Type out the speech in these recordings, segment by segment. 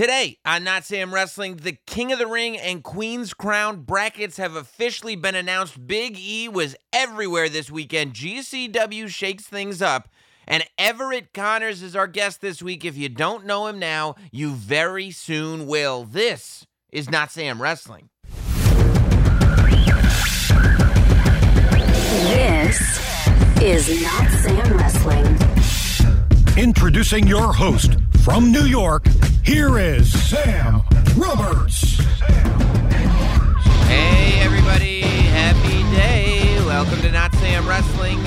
Today on Not Sam Wrestling, the King of the Ring and Queen's Crown brackets have officially been announced. Big E was everywhere this weekend. GCW shakes things up. And Everett Connors is our guest this week. If you don't know him now, you very soon will. This is Not Sam Wrestling. This is Not Sam Wrestling. Introducing your host from New York, here is Sam Roberts. Hey, everybody. Happy day. Welcome to Not Sam Wrestling,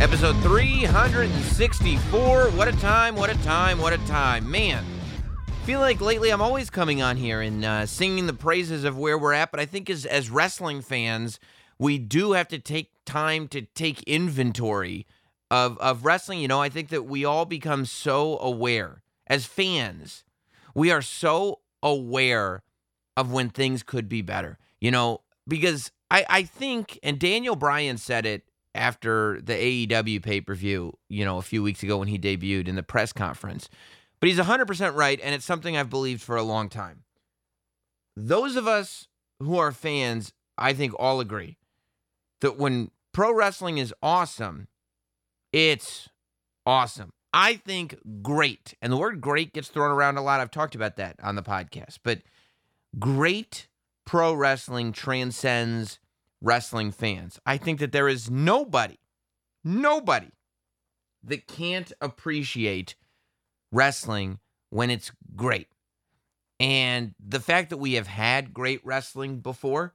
episode 364. What a time, what a time, what a time. Man, I feel like lately I'm always coming on here and uh, singing the praises of where we're at, but I think as, as wrestling fans, we do have to take time to take inventory of, of wrestling. You know, I think that we all become so aware as fans. We are so aware of when things could be better, you know, because I, I think, and Daniel Bryan said it after the AEW pay per view, you know, a few weeks ago when he debuted in the press conference. But he's 100% right, and it's something I've believed for a long time. Those of us who are fans, I think, all agree that when pro wrestling is awesome, it's awesome. I think great, and the word great gets thrown around a lot. I've talked about that on the podcast, but great pro wrestling transcends wrestling fans. I think that there is nobody, nobody that can't appreciate wrestling when it's great. And the fact that we have had great wrestling before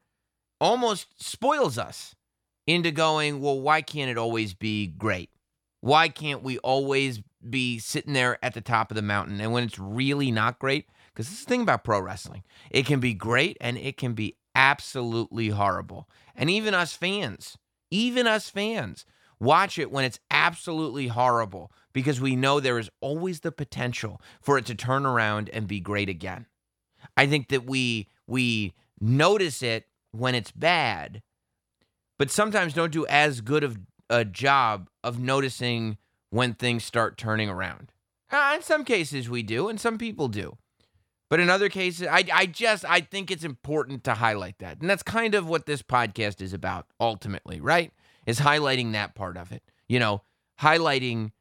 almost spoils us into going, well, why can't it always be great? Why can't we always be sitting there at the top of the mountain? And when it's really not great, because this is the thing about pro wrestling, it can be great and it can be absolutely horrible. And even us fans, even us fans, watch it when it's absolutely horrible because we know there is always the potential for it to turn around and be great again. I think that we we notice it when it's bad, but sometimes don't do as good of a job of noticing when things start turning around. Uh, in some cases we do, and some people do. But in other cases, I, I just I think it's important to highlight that. And that's kind of what this podcast is about ultimately, right? Is highlighting that part of it. You know, highlighting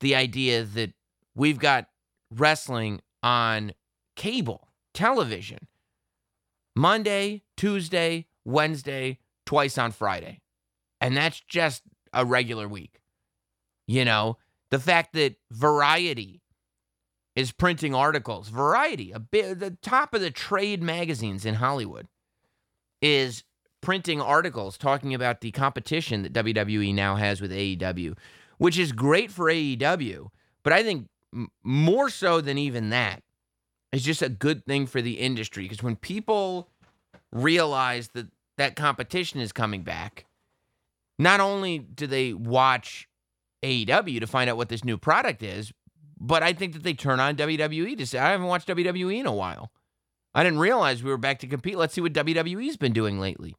the idea that we've got wrestling on cable television Monday, Tuesday, Wednesday, twice on Friday. And that's just a regular week. You know, the fact that Variety is printing articles, Variety, a bit, the top of the trade magazines in Hollywood, is printing articles talking about the competition that WWE now has with AEW, which is great for AEW. But I think more so than even that, it's just a good thing for the industry because when people realize that that competition is coming back, not only do they watch AEW to find out what this new product is, but I think that they turn on WWE to say, I haven't watched WWE in a while. I didn't realize we were back to compete. Let's see what WWE's been doing lately.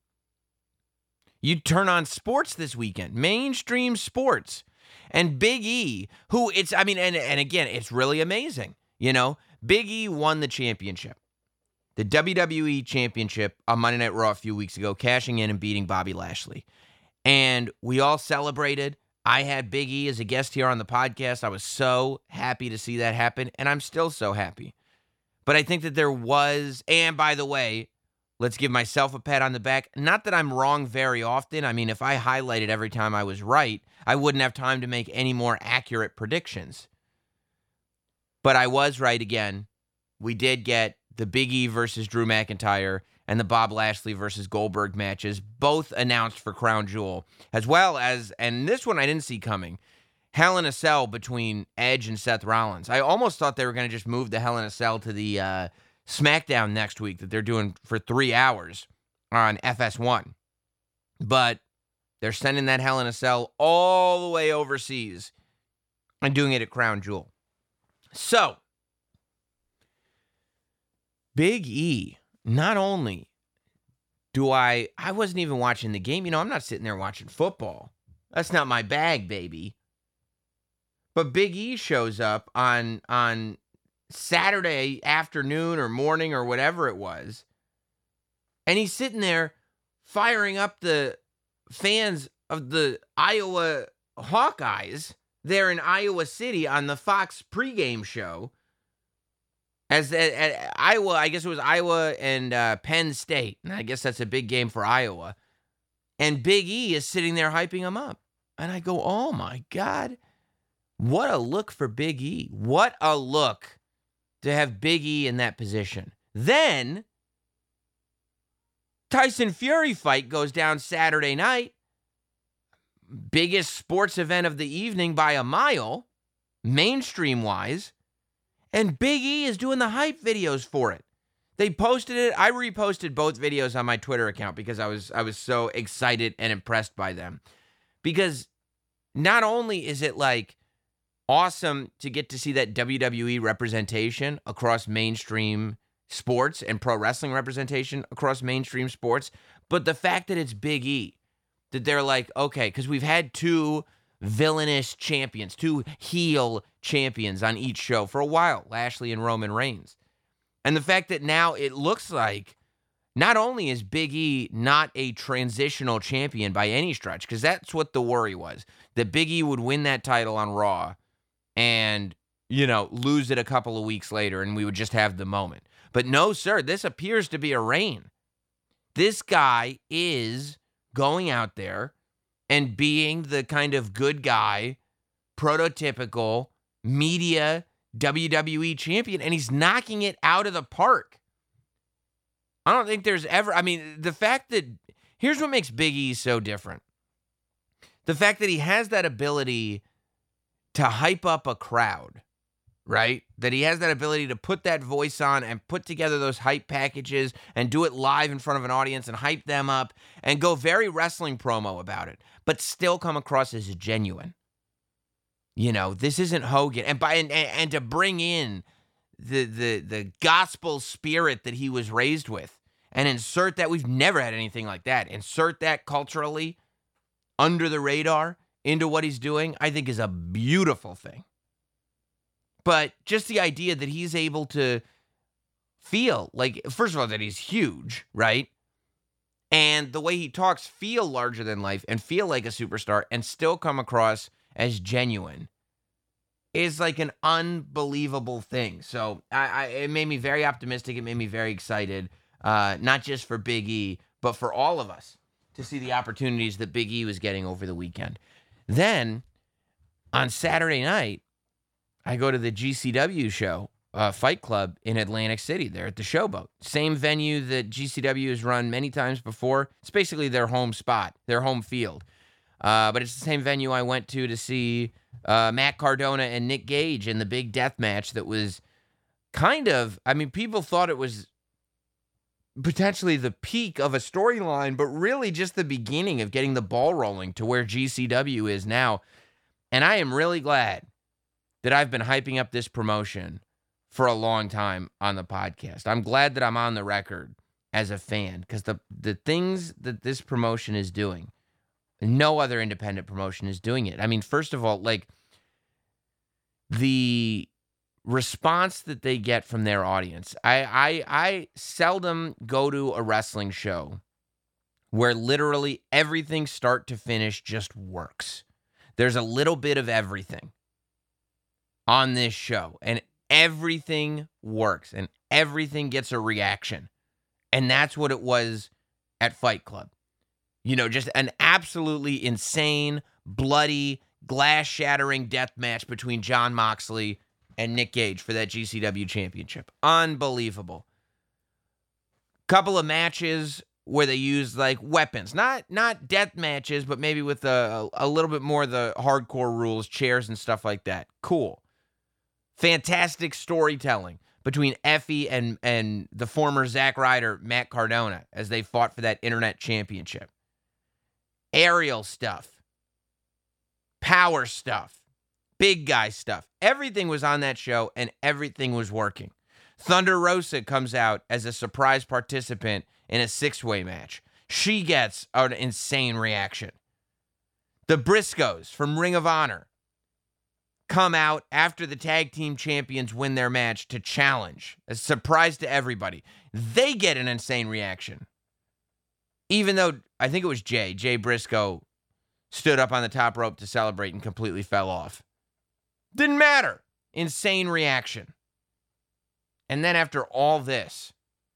You turn on sports this weekend, mainstream sports. And Big E, who it's, I mean, and, and again, it's really amazing. You know, Big E won the championship, the WWE championship on Monday Night Raw a few weeks ago, cashing in and beating Bobby Lashley. And we all celebrated. I had Big E as a guest here on the podcast. I was so happy to see that happen, and I'm still so happy. But I think that there was, and by the way, let's give myself a pat on the back. Not that I'm wrong very often. I mean, if I highlighted every time I was right, I wouldn't have time to make any more accurate predictions. But I was right again. We did get the Big E versus Drew McIntyre and the Bob Lashley versus Goldberg matches, both announced for Crown Jewel, as well as, and this one I didn't see coming, Hell in a Cell between Edge and Seth Rollins. I almost thought they were going to just move the Hell in a Cell to the uh, SmackDown next week that they're doing for three hours on FS1. But they're sending that Hell in a Cell all the way overseas and doing it at Crown Jewel. So, Big E, not only do I, I wasn't even watching the game. You know, I'm not sitting there watching football. That's not my bag, baby. But Big E shows up on on Saturday afternoon or morning or whatever it was. And he's sitting there firing up the fans of the Iowa Hawkeyes there in Iowa City on the Fox pregame show. As at, Iowa, I guess it was Iowa and uh, Penn State. And I guess that's a big game for Iowa. And Big E is sitting there hyping him up. And I go, oh my God. What a look for Big E. What a look to have Big E in that position. Then Tyson Fury fight goes down Saturday night. Biggest sports event of the evening by a mile, mainstream wise. And Big E is doing the hype videos for it. They posted it. I reposted both videos on my Twitter account because I was I was so excited and impressed by them. Because not only is it like awesome to get to see that WWE representation across mainstream sports and pro wrestling representation across mainstream sports, but the fact that it's Big E, that they're like, okay, because we've had two villainous champions, two heel champions on each show for a while, Lashley and Roman Reigns. And the fact that now it looks like not only is Big E not a transitional champion by any stretch, because that's what the worry was that Big E would win that title on Raw and, you know, lose it a couple of weeks later and we would just have the moment. But no, sir, this appears to be a reign. This guy is going out there and being the kind of good guy, prototypical media WWE champion, and he's knocking it out of the park. I don't think there's ever, I mean, the fact that here's what makes Big E so different the fact that he has that ability to hype up a crowd, right? That he has that ability to put that voice on and put together those hype packages and do it live in front of an audience and hype them up and go very wrestling promo about it, but still come across as genuine. You know, this isn't Hogan, and by and, and to bring in the the the gospel spirit that he was raised with, and insert that we've never had anything like that. Insert that culturally under the radar into what he's doing, I think is a beautiful thing. But just the idea that he's able to feel like, first of all, that he's huge, right? And the way he talks, feel larger than life and feel like a superstar and still come across as genuine is like an unbelievable thing. So I, I it made me very optimistic. It made me very excited, uh, not just for Big E, but for all of us to see the opportunities that Big E was getting over the weekend. Then on Saturday night, I go to the GCW show, uh, Fight Club in Atlantic City. There at the Showboat, same venue that GCW has run many times before. It's basically their home spot, their home field. Uh, but it's the same venue I went to to see uh, Matt Cardona and Nick Gage in the big death match that was kind of, I mean, people thought it was potentially the peak of a storyline, but really just the beginning of getting the ball rolling to where GCW is now. And I am really glad that I've been hyping up this promotion for a long time on the podcast. I'm glad that I'm on the record as a fan because the the things that this promotion is doing, no other independent promotion is doing it. I mean, first of all, like the response that they get from their audience. I I I seldom go to a wrestling show where literally everything start to finish just works. There's a little bit of everything on this show and everything works and everything gets a reaction. And that's what it was at Fight Club. You know, just an absolutely insane, bloody, glass shattering death match between Jon Moxley and Nick Gage for that GCW championship. Unbelievable. Couple of matches where they used like weapons, not not death matches, but maybe with a, a little bit more of the hardcore rules, chairs and stuff like that. Cool. Fantastic storytelling between Effy and and the former Zack Ryder, Matt Cardona, as they fought for that internet championship. Aerial stuff. Power stuff big guy stuff. Everything was on that show and everything was working. Thunder Rosa comes out as a surprise participant in a six way match. She gets an insane reaction. The Briscoes from Ring of Honor come out after the tag team champions win their match to challenge. A surprise to everybody. They get an insane reaction. Even though I think it was Jay, Jay Briscoe stood up on the top rope to celebrate and completely fell off. Didn't matter. Insane reaction. And then after all this,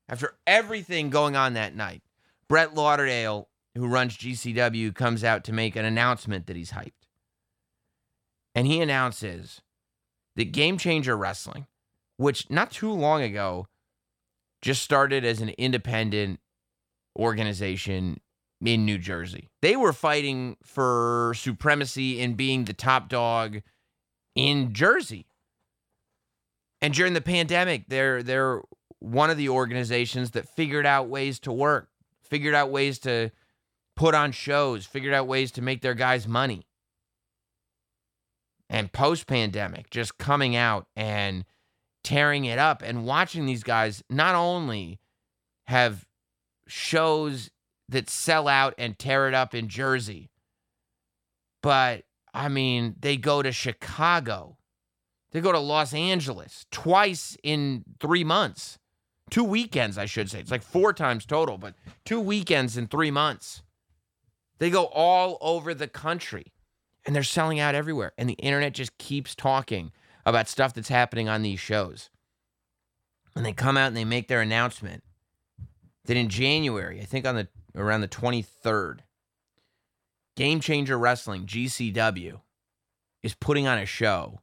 after everything going on that night, Brett Lauderdale, who runs GCW, comes out to make an announcement that he's hyped. And he announces that Game Changer Wrestling, which not too long ago just started as an independent organization in New Jersey. They were fighting for supremacy and being the top dog in Jersey. And during the pandemic, they're they're one of the organizations that figured out ways to work, figured out ways to put on shows, figured out ways to make their guys money. And post pandemic, just coming out and tearing it up and watching these guys not only have shows that sell out and tear it up in Jersey, but I mean, they go to Chicago, they go to Los Angeles twice in three months. Two weekends, I should say. It's like four times total, but two weekends in three months. They go all over the country and they're selling out everywhere. And the internet just keeps talking about stuff that's happening on these shows. And they come out and they make their announcement that in January, I think on the around the 23rd, Game Changer Wrestling, GCW, is putting on a show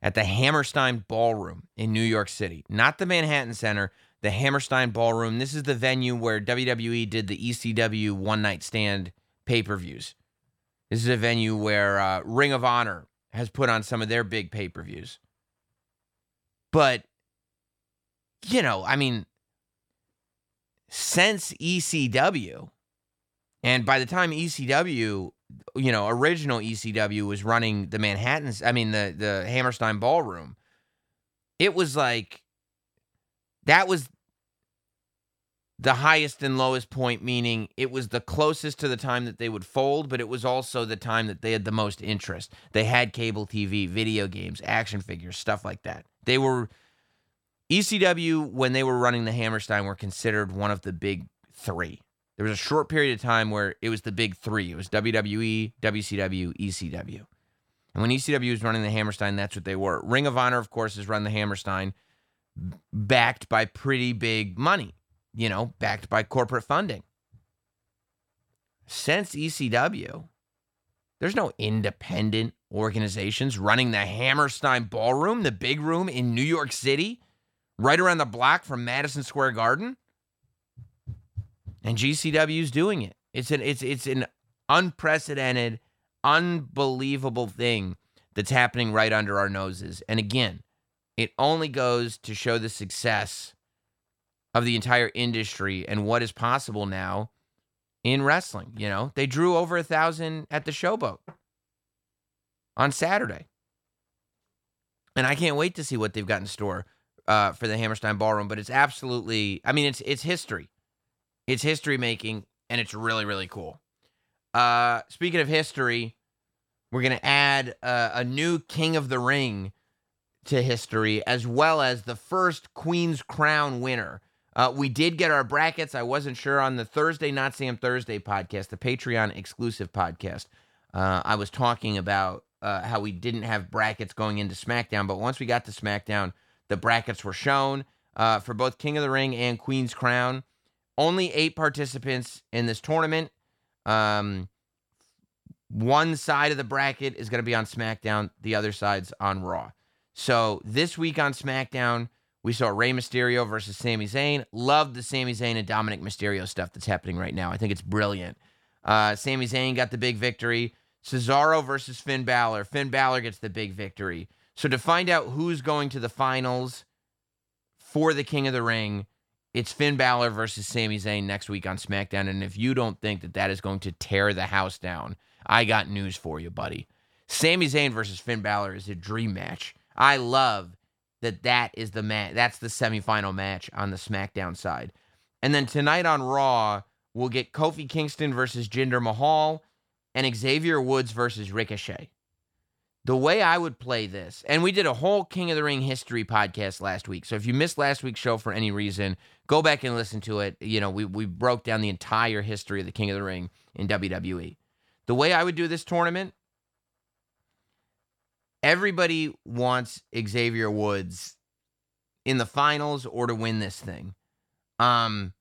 at the Hammerstein Ballroom in New York City, not the Manhattan Center, the Hammerstein Ballroom. This is the venue where WWE did the ECW one night stand pay per views. This is a venue where uh, Ring of Honor has put on some of their big pay per views. But, you know, I mean, since ECW, and by the time ECW you know, original ECW was running the Manhattan's, I mean, the the Hammerstein Ballroom. It was like that was the highest and lowest point, meaning it was the closest to the time that they would fold, but it was also the time that they had the most interest. They had cable TV, video games, action figures, stuff like that. They were ECW when they were running the Hammerstein were considered one of the big three. There was a short period of time where it was the big three. It was WWE, WCW, ECW. And when ECW was running the Hammerstein, that's what they were. Ring of Honor, of course, has run the Hammerstein, backed by pretty big money, you know, backed by corporate funding. Since ECW, there's no independent organizations running the Hammerstein Ballroom, the big room in New York City, right around the block from Madison Square Garden and GCW is doing it. It's an it's it's an unprecedented, unbelievable thing that's happening right under our noses. And again, it only goes to show the success of the entire industry and what is possible now in wrestling. You know, they drew over a thousand at the showboat on Saturday. And I can't wait to see what they've got in store uh, for the Hammerstein Ballroom. But it's absolutely, I mean, it's it's history. It's history making, and it's really, really cool. Uh, speaking of history, we're going to add uh, a new King of the Ring to history, as well as the first Queen's Crown winner. Uh, we did get our brackets. I wasn't sure on the Thursday, Not Sam Thursday podcast, the Patreon exclusive podcast. Uh, I was talking about uh, how we didn't have brackets going into SmackDown, but once we got to SmackDown, the brackets were shown uh, for both King of the Ring and Queen's Crown only eight participants in this tournament. Um, one side of the bracket is going to be on SmackDown, the other side's on Raw. So this week on SmackDown, we saw Rey Mysterio versus Sami Zayn. Love the Sami Zayn and Dominik Mysterio stuff that's happening right now. I think it's brilliant. Uh, Sami Zayn got the big victory. Cesaro versus Finn Balor. Finn Balor gets the big victory. So to find out who's going to the finals for the King of the Ring, it's Finn Balor versus Sami Zayn next week on SmackDown. And if you don't think that that is going to tear the house down, I got news for you, buddy. Sami Zayn versus Finn Balor is a dream match. I love that that is the match. That's the semifinal match on the SmackDown side. And then tonight on Raw, we'll get Kofi Kingston versus Jinder Mahal and Xavier Woods versus Ricochet. The way I would play this, and we did a whole King of the Ring history podcast last week. So if you missed last week's show for any reason, go back and listen to it. You know, we, we broke down the entire history of the King of the Ring in WWE. The way I would do this tournament, everybody wants Xavier Woods in the finals or to win this thing. Um,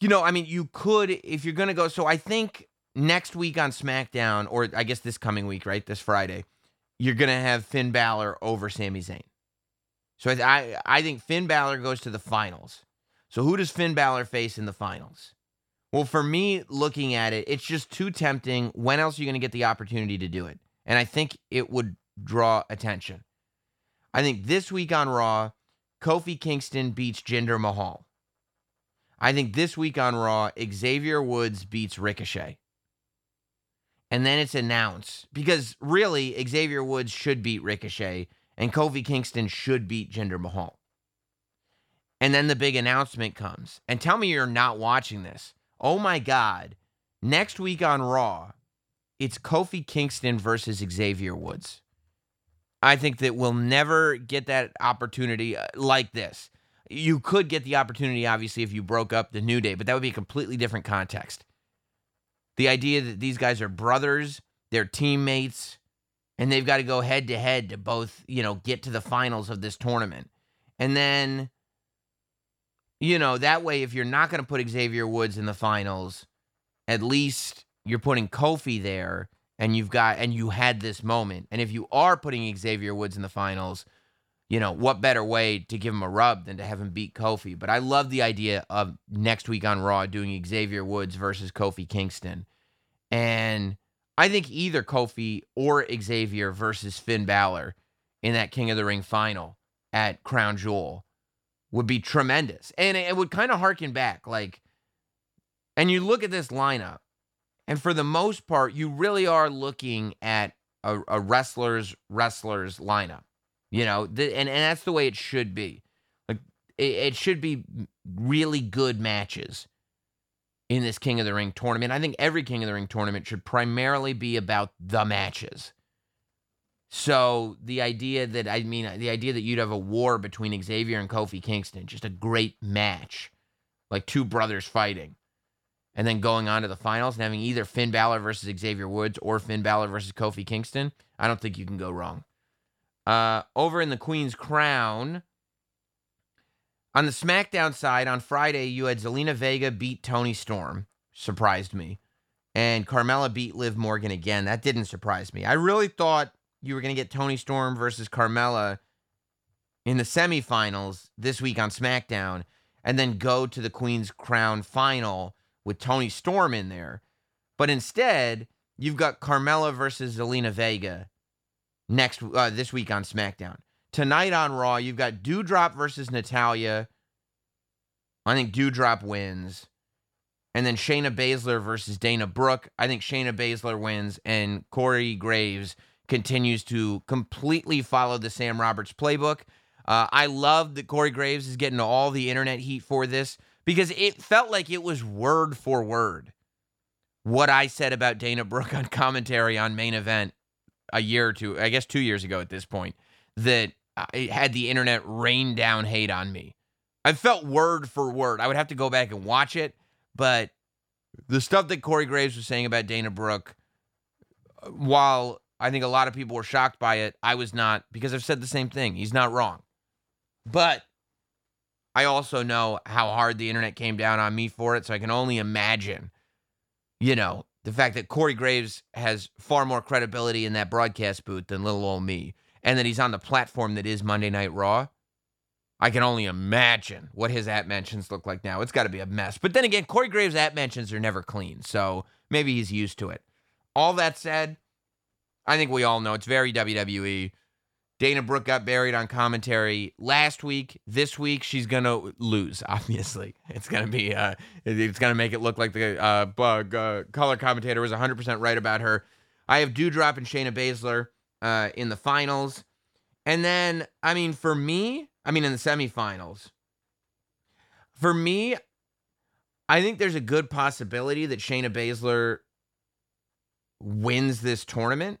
you know, I mean, you could if you're gonna go. So I think next week on SmackDown, or I guess this coming week, right, this Friday, you're gonna have Finn Balor over Sami Zayn. So I I, I think Finn Balor goes to the finals. So who does Finn Balor face in the finals? Well, for me, looking at it, it's just too tempting. When else are you going to get the opportunity to do it? And I think it would draw attention. I think this week on Raw, Kofi Kingston beats Jinder Mahal. I think this week on Raw, Xavier Woods beats Ricochet. And then it's announced because really, Xavier Woods should beat Ricochet and Kofi Kingston should beat Jinder Mahal. And then the big announcement comes. And tell me you're not watching this. Oh my God. Next week on Raw, it's Kofi Kingston versus Xavier Woods. I think that we'll never get that opportunity uh, like this. You could get the opportunity, obviously, if you broke up the New Day, but that would be a completely different context. The idea that these guys are brothers, they're teammates, and they've got to go head to head to both, you know, get to the finals of this tournament. And then, you know, that way, if you're not going to put Xavier Woods in the finals, at least you're putting Kofi there and you've got and you had this moment. And if you are putting Xavier Woods in the finals, you know, what better way to give him a rub than to have him beat Kofi? But I love the idea of next week on Raw doing Xavier Woods versus Kofi Kingston. And I think either Kofi or Xavier versus Finn Balor in that King of the Ring final at Crown Jewel would be tremendous. And it would kind of harken back like and you look at this lineup and for the most part, you really are looking at a, a wrestler's wrestler's lineup. You know, the, and, and that's the way it should be. Like it, it should be really good matches in this King of the Ring tournament. I think every King of the Ring tournament should primarily be about the matches. So the idea that I mean the idea that you'd have a war between Xavier and Kofi Kingston, just a great match, like two brothers fighting and then going on to the finals and having either Finn Balor versus Xavier Woods or Finn Balor versus Kofi Kingston, I don't think you can go wrong. Uh, over in the Queen's Crown, on the SmackDown side, on Friday, you had Zelina Vega beat Toni Storm. Surprised me. And Carmella beat Liv Morgan again. That didn't surprise me. I really thought you were going to get Toni Storm versus Carmella in the semifinals this week on SmackDown and then go to the Queen's Crown final with Toni Storm in there. But instead, you've got Carmella versus Zelina Vega next uh, this week on SmackDown. Tonight on Raw, you've got Doudrop versus Natalya. I think Doudrop wins. And then Shayna Baszler versus Dana Brooke. I think Shayna Baszler wins, and Corey Graves continues to completely follow the Sam Roberts playbook. Uh, I love that Corey Graves is getting all the internet heat for this because it felt like it was word for word what I said about Dana Brooke on commentary on main event a year or two, I guess two years ago at this point, that it had the internet rain down hate on me. I felt word for word. I would have to go back and watch it, but the stuff that Corey Graves was saying about Dana Brooke, uh, while I think a lot of people were shocked by it, I was not because I've said the same thing. He's not wrong. But I also know how hard the internet came down on me for it, so I can only imagine, you know, the fact that Corey Graves has far more credibility in that broadcast booth than little old me, and that he's on the platform that is Monday Night Raw. I can only imagine what his at mentions look like now. It's got to be a mess. But then again, Corey Graves' at mentions are never clean, so maybe he's used to it. All that said, I think we all know it's very WWE. Dana Brooke got buried on commentary last week. This week, she's gonna lose. Obviously, it's gonna be. Uh, it's gonna make it look like the uh, bug uh, color commentator was 100 percent right about her. I have Doudrop and Shayna Baszler uh, in the finals, and then I mean, for me, I mean, in the semifinals. For me, I think there's a good possibility that Shayna Baszler wins this tournament.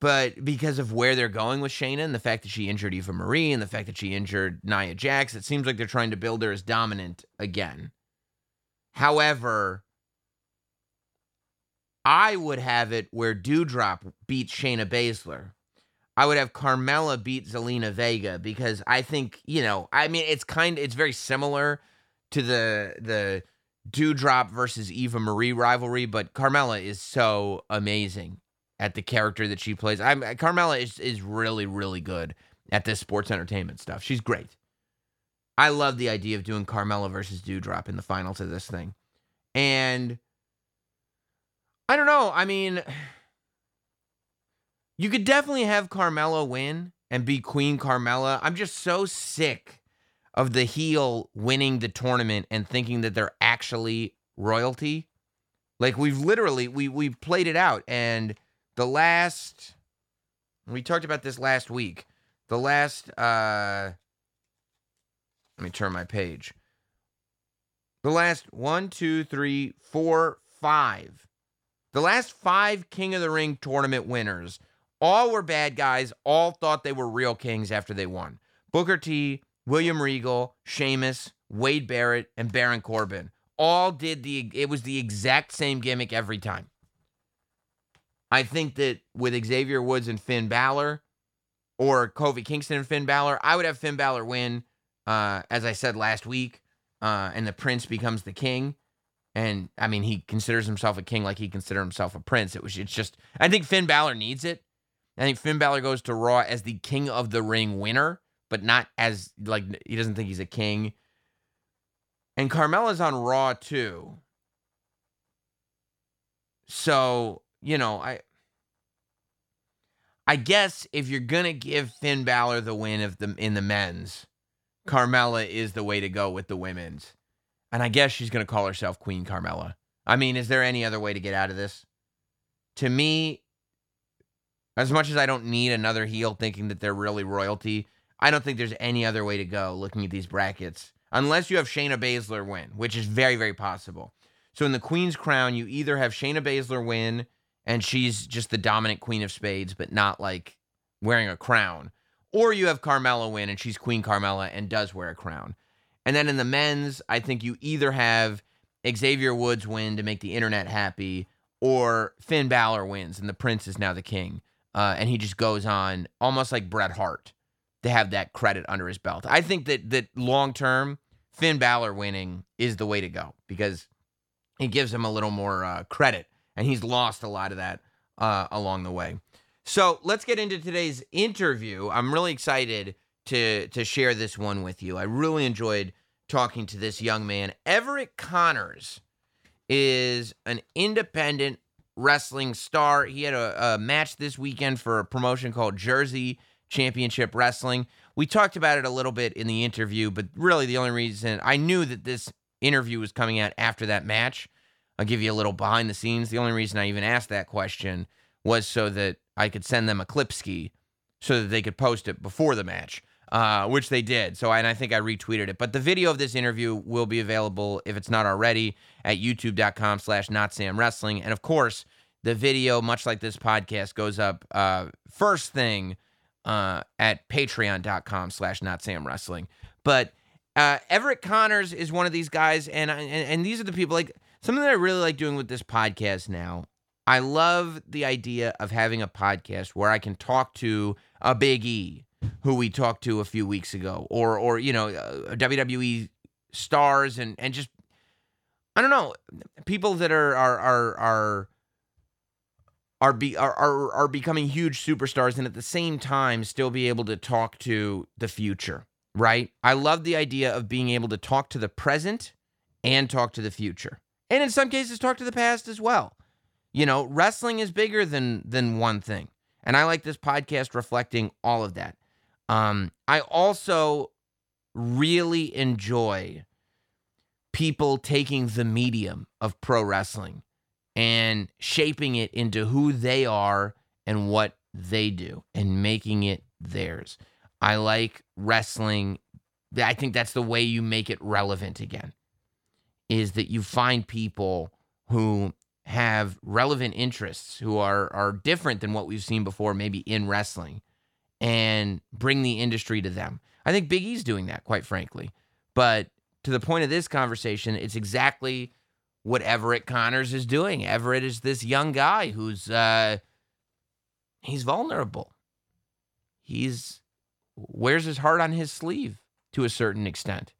But because of where they're going with Shayna and the fact that she injured Eva Marie and the fact that she injured Nia Jax, it seems like they're trying to build her as dominant again. However, I would have it where Doudrop beats Shayna Baszler. I would have Carmella beat Zelina Vega because I think, you know, I mean it's kind it's very similar to the the Doudrop versus Eva Marie rivalry, but Carmella is so amazing at the character that she plays. I'm Carmella is is really really good at this sports entertainment stuff. She's great. I love the idea of doing Carmella versus Doudrop in the finals of this thing. And I don't know. I mean, you could definitely have Carmella win and be Queen Carmella. I'm just so sick of the heel winning the tournament and thinking that they're actually royalty. Like we've literally we we've played it out and the last we talked about this last week. The last uh let me turn my page. The last one, two, three, four, five. The last five King of the Ring tournament winners all were bad guys, all thought they were real kings after they won. Booker T, William Regal, Sheamus, Wade Barrett, and Baron Corbin all did the it was the exact same gimmick every time. I think that with Xavier Woods and Finn Balor, or Kofi Kingston and Finn Balor, I would have Finn Balor win, uh, as I said last week, uh, and the Prince becomes the king. And I mean, he considers himself a king like he considered himself a prince. It was, it's just, I think Finn Balor needs it. I think Finn Balor goes to Raw as the King of the Ring winner, but not as like he doesn't think he's a king. And Carmella's on Raw too. So, you know, I I guess if you're gonna give Finn Balor the win of the in the men's, Carmella is the way to go with the women's. And I guess she's gonna call herself Queen Carmella. I mean, is there any other way to get out of this? To me, as much as I don't need another heel thinking that they're really royalty, I don't think there's any other way to go looking at these brackets. Unless you have Shayna Baszler win, which is very, very possible. So in the Queen's Crown, you either have Shayna Baszler win and she's just the dominant queen of spades, but not like wearing a crown. Or you have Carmella win and she's Queen Carmella and does wear a crown. And then in the men's, I think you either have Xavier Woods win to make the internet happy, or Finn Balor wins and the prince is now the king. Uh, and he just goes on almost like Bret Hart to have that credit under his belt. I think that that long term, Finn Balor winning is the way to go because it gives him a little more uh, credit and he's lost a lot of that uh, along the way. So let's get into today's interview. I'm really excited to to share this one with you. I really enjoyed talking to this young man. Everett Connors is an independent wrestling star. He had a, a match this weekend for a promotion called Jersey Championship Wrestling. We talked about it a little bit in the interview, but really the only reason I knew that this interview was coming out after that match I'll give you a little behind the scenes. The only reason I even asked that question was so that I could send them a clip ski so that they could post it before the match, uh, which they did. So, and I think I retweeted it. But the video of this interview will be available, if it's not already, at youtube.com slash not Sam Wrestling. And of course, the video, much like this podcast, goes up uh, first thing uh, at patreon.com slash not Sam Wrestling. But uh, Everett Connors is one of these guys, and, and and these are the people like something that I really like doing with this podcast now. I love the idea of having a podcast where I can talk to a Big E, who we talked to a few weeks ago, or or you know uh, WWE stars and and just I don't know people that are are are are are be are, are are becoming huge superstars and at the same time still be able to talk to the future, right? I love the idea of being able to talk to the present and talk to the future. And in some cases talk to the past as well. You know, wrestling is bigger than than one thing. And I like this podcast reflecting all of that. Um I also really enjoy people taking the medium of pro wrestling and shaping it into who they are and what they do and making it theirs. I like wrestling. I think that's the way you make it relevant again. Is that you find people who have relevant interests who are are different than what we've seen before maybe in wrestling and bring the industry to them. I think Big E's doing that quite frankly. But to the point of this conversation, it's exactly what Everett Connors is doing. Everett is this young guy who's uh he's vulnerable. He's wears his heart on his sleeve to a certain extent.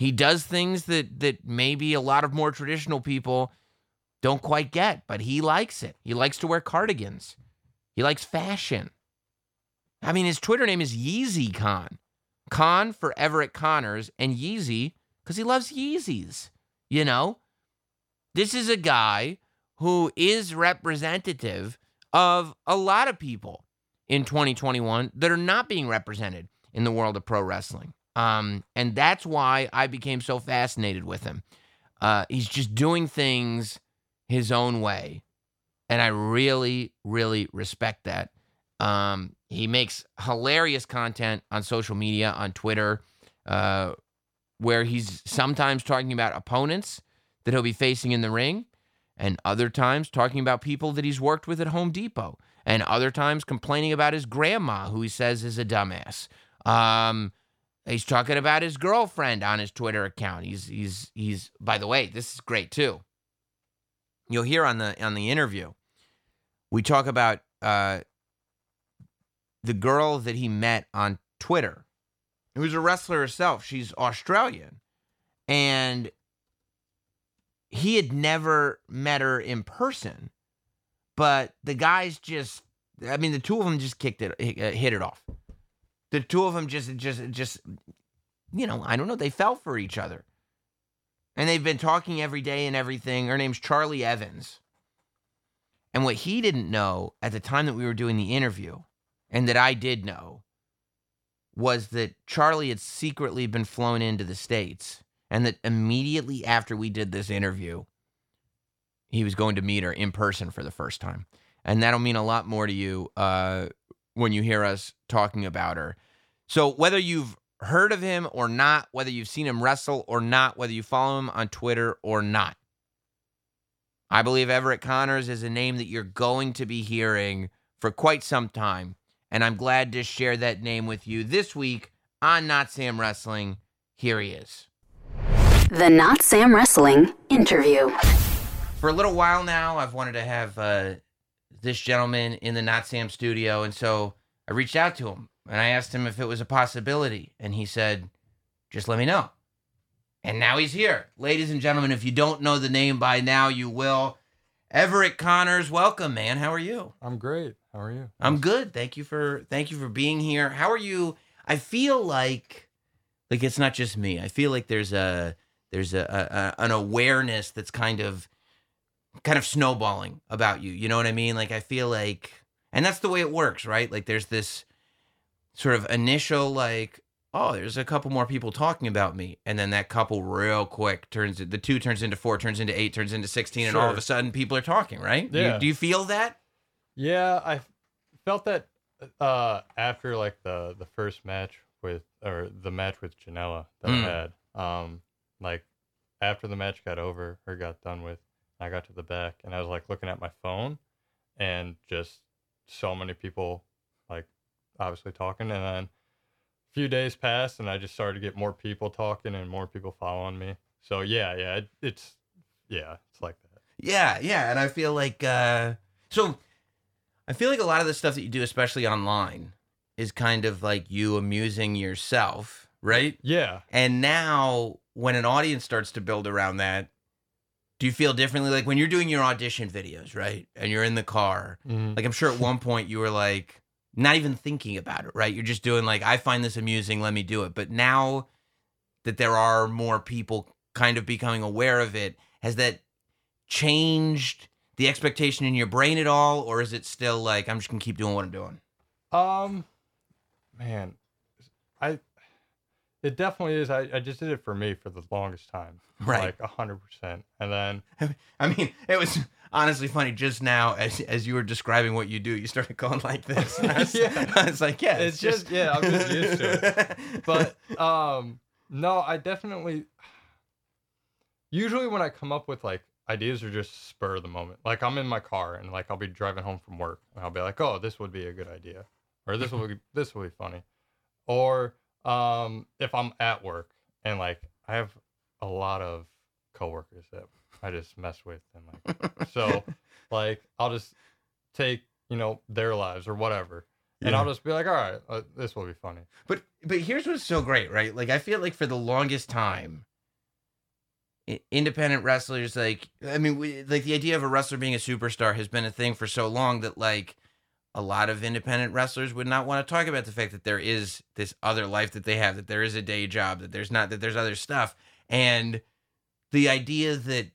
He does things that that maybe a lot of more traditional people don't quite get, but he likes it. He likes to wear cardigans. He likes fashion. I mean, his Twitter name is Yeezy Con. Con for Everett Connors and Yeezy because he loves Yeezys. You know, this is a guy who is representative of a lot of people in 2021 that are not being represented in the world of pro wrestling. Um, and that's why I became so fascinated with him. Uh, he's just doing things his own way. And I really, really respect that. Um, he makes hilarious content on social media, on Twitter, uh, where he's sometimes talking about opponents that he'll be facing in the ring, and other times talking about people that he's worked with at Home Depot, and other times complaining about his grandma, who he says is a dumbass. Um, he's talking about his girlfriend on his Twitter account. He's he's he's. By the way, this is great too. You'll hear on the on the interview, we talk about uh, the girl that he met on Twitter, who's a wrestler herself. She's Australian, and he had never met her in person, but the guys just, I mean, the two of them just kicked it, hit it off. The two of them just, just, just, you know, I don't know, they fell for each other. And they've been talking every day and everything. Her name's Charli Evans. And what he didn't know at the time that we were doing the interview, and that I did know, was that Charlie had secretly been flown into the States and that immediately after we did this interview, he was going to meet her in person for the first time. And that'll mean a lot more to you uh, when you hear us talking about her. So, whether you've heard of him or not, whether you've seen him wrestle or not, whether you follow him on Twitter or not, I believe Everett Connors is a name that you're going to be hearing for quite some time. And I'm glad to share that name with you this week on Not Sam Wrestling. Here he is. The Not Sam Wrestling interview. For a little while now, I've wanted to have uh, this gentleman in the Not Sam studio. And so I reached out to him and I asked him if it was a possibility. And he said, just let me know. And now he's here. Ladies and gentlemen, if you don't know the name by now, you will. Everett Connors, welcome, man. How are you? I'm great. How are you? I'm good. Thank you for thank you for being here. How are you? I feel like like it's not just me. I feel like there's a there's a, a, an awareness that's kind of kind of snowballing about you. You know what I mean? Like I feel like and that's the way it works, right? Like there's this sort of initial like oh, there's a couple more people talking about me. And then that couple real quick turns the two turns into four, turns into eight, turns into 16 and all of a sudden people are talking, right? Do you- Yeah. do you feel that? Yeah, I felt that uh, after like the the first match with or the match with Janela that Mm. I had. Um, like after the match got over or got done with, I got to the back and I was like looking at my phone, and just so many people like obviously talking, and then a few days passed and I just started to get more people talking and more people following me. So yeah, yeah, it, it's yeah, it's like that. Yeah, yeah, and I feel like uh so I feel like a lot of the stuff that you do especially online is kind of like you amusing yourself, right? Yeah. And now when an audience starts to build around that, do you feel differently like when you're doing your audition videos, right? And you're in the car. Mhm. Like I'm sure at one point you were like not even thinking about it, right? You're just doing like I find this amusing, let me do it. But now that there are more people kind of becoming aware of it, has that changed the expectation in your brain at all or is it still like I'm just going to keep doing what I'm doing? Um, man, it definitely is. I, I just did it for me for the longest time, Right. Like a hundred percent, and then I mean, it was honestly funny just now as as you were describing what you do, you started going like this. And I was, Yeah. I was like, yeah, it's just yeah, I'm just used to it. But um, no, I definitely. Usually, when I come up with like ideas, are just spur of the moment. Like I'm in my car and like I'll be driving home from work, and I'll be like, "Oh, this would be a good idea," or "This will be this will be funny," or um, if I'm at work and like I have a lot of coworkers that I just mess with and like so like I'll just take you know their lives or whatever. And I'll just be like, all right, uh, this will be funny. But but here's what's so great, right? Like I feel like for the longest time, independent wrestlers, like I mean, we, like the idea of a wrestler being a superstar has been a thing for so long that like a lot of independent wrestlers would not want to talk about the fact that there is this other life that they have, that there is a day job, that there's not that there's other stuff, and the idea that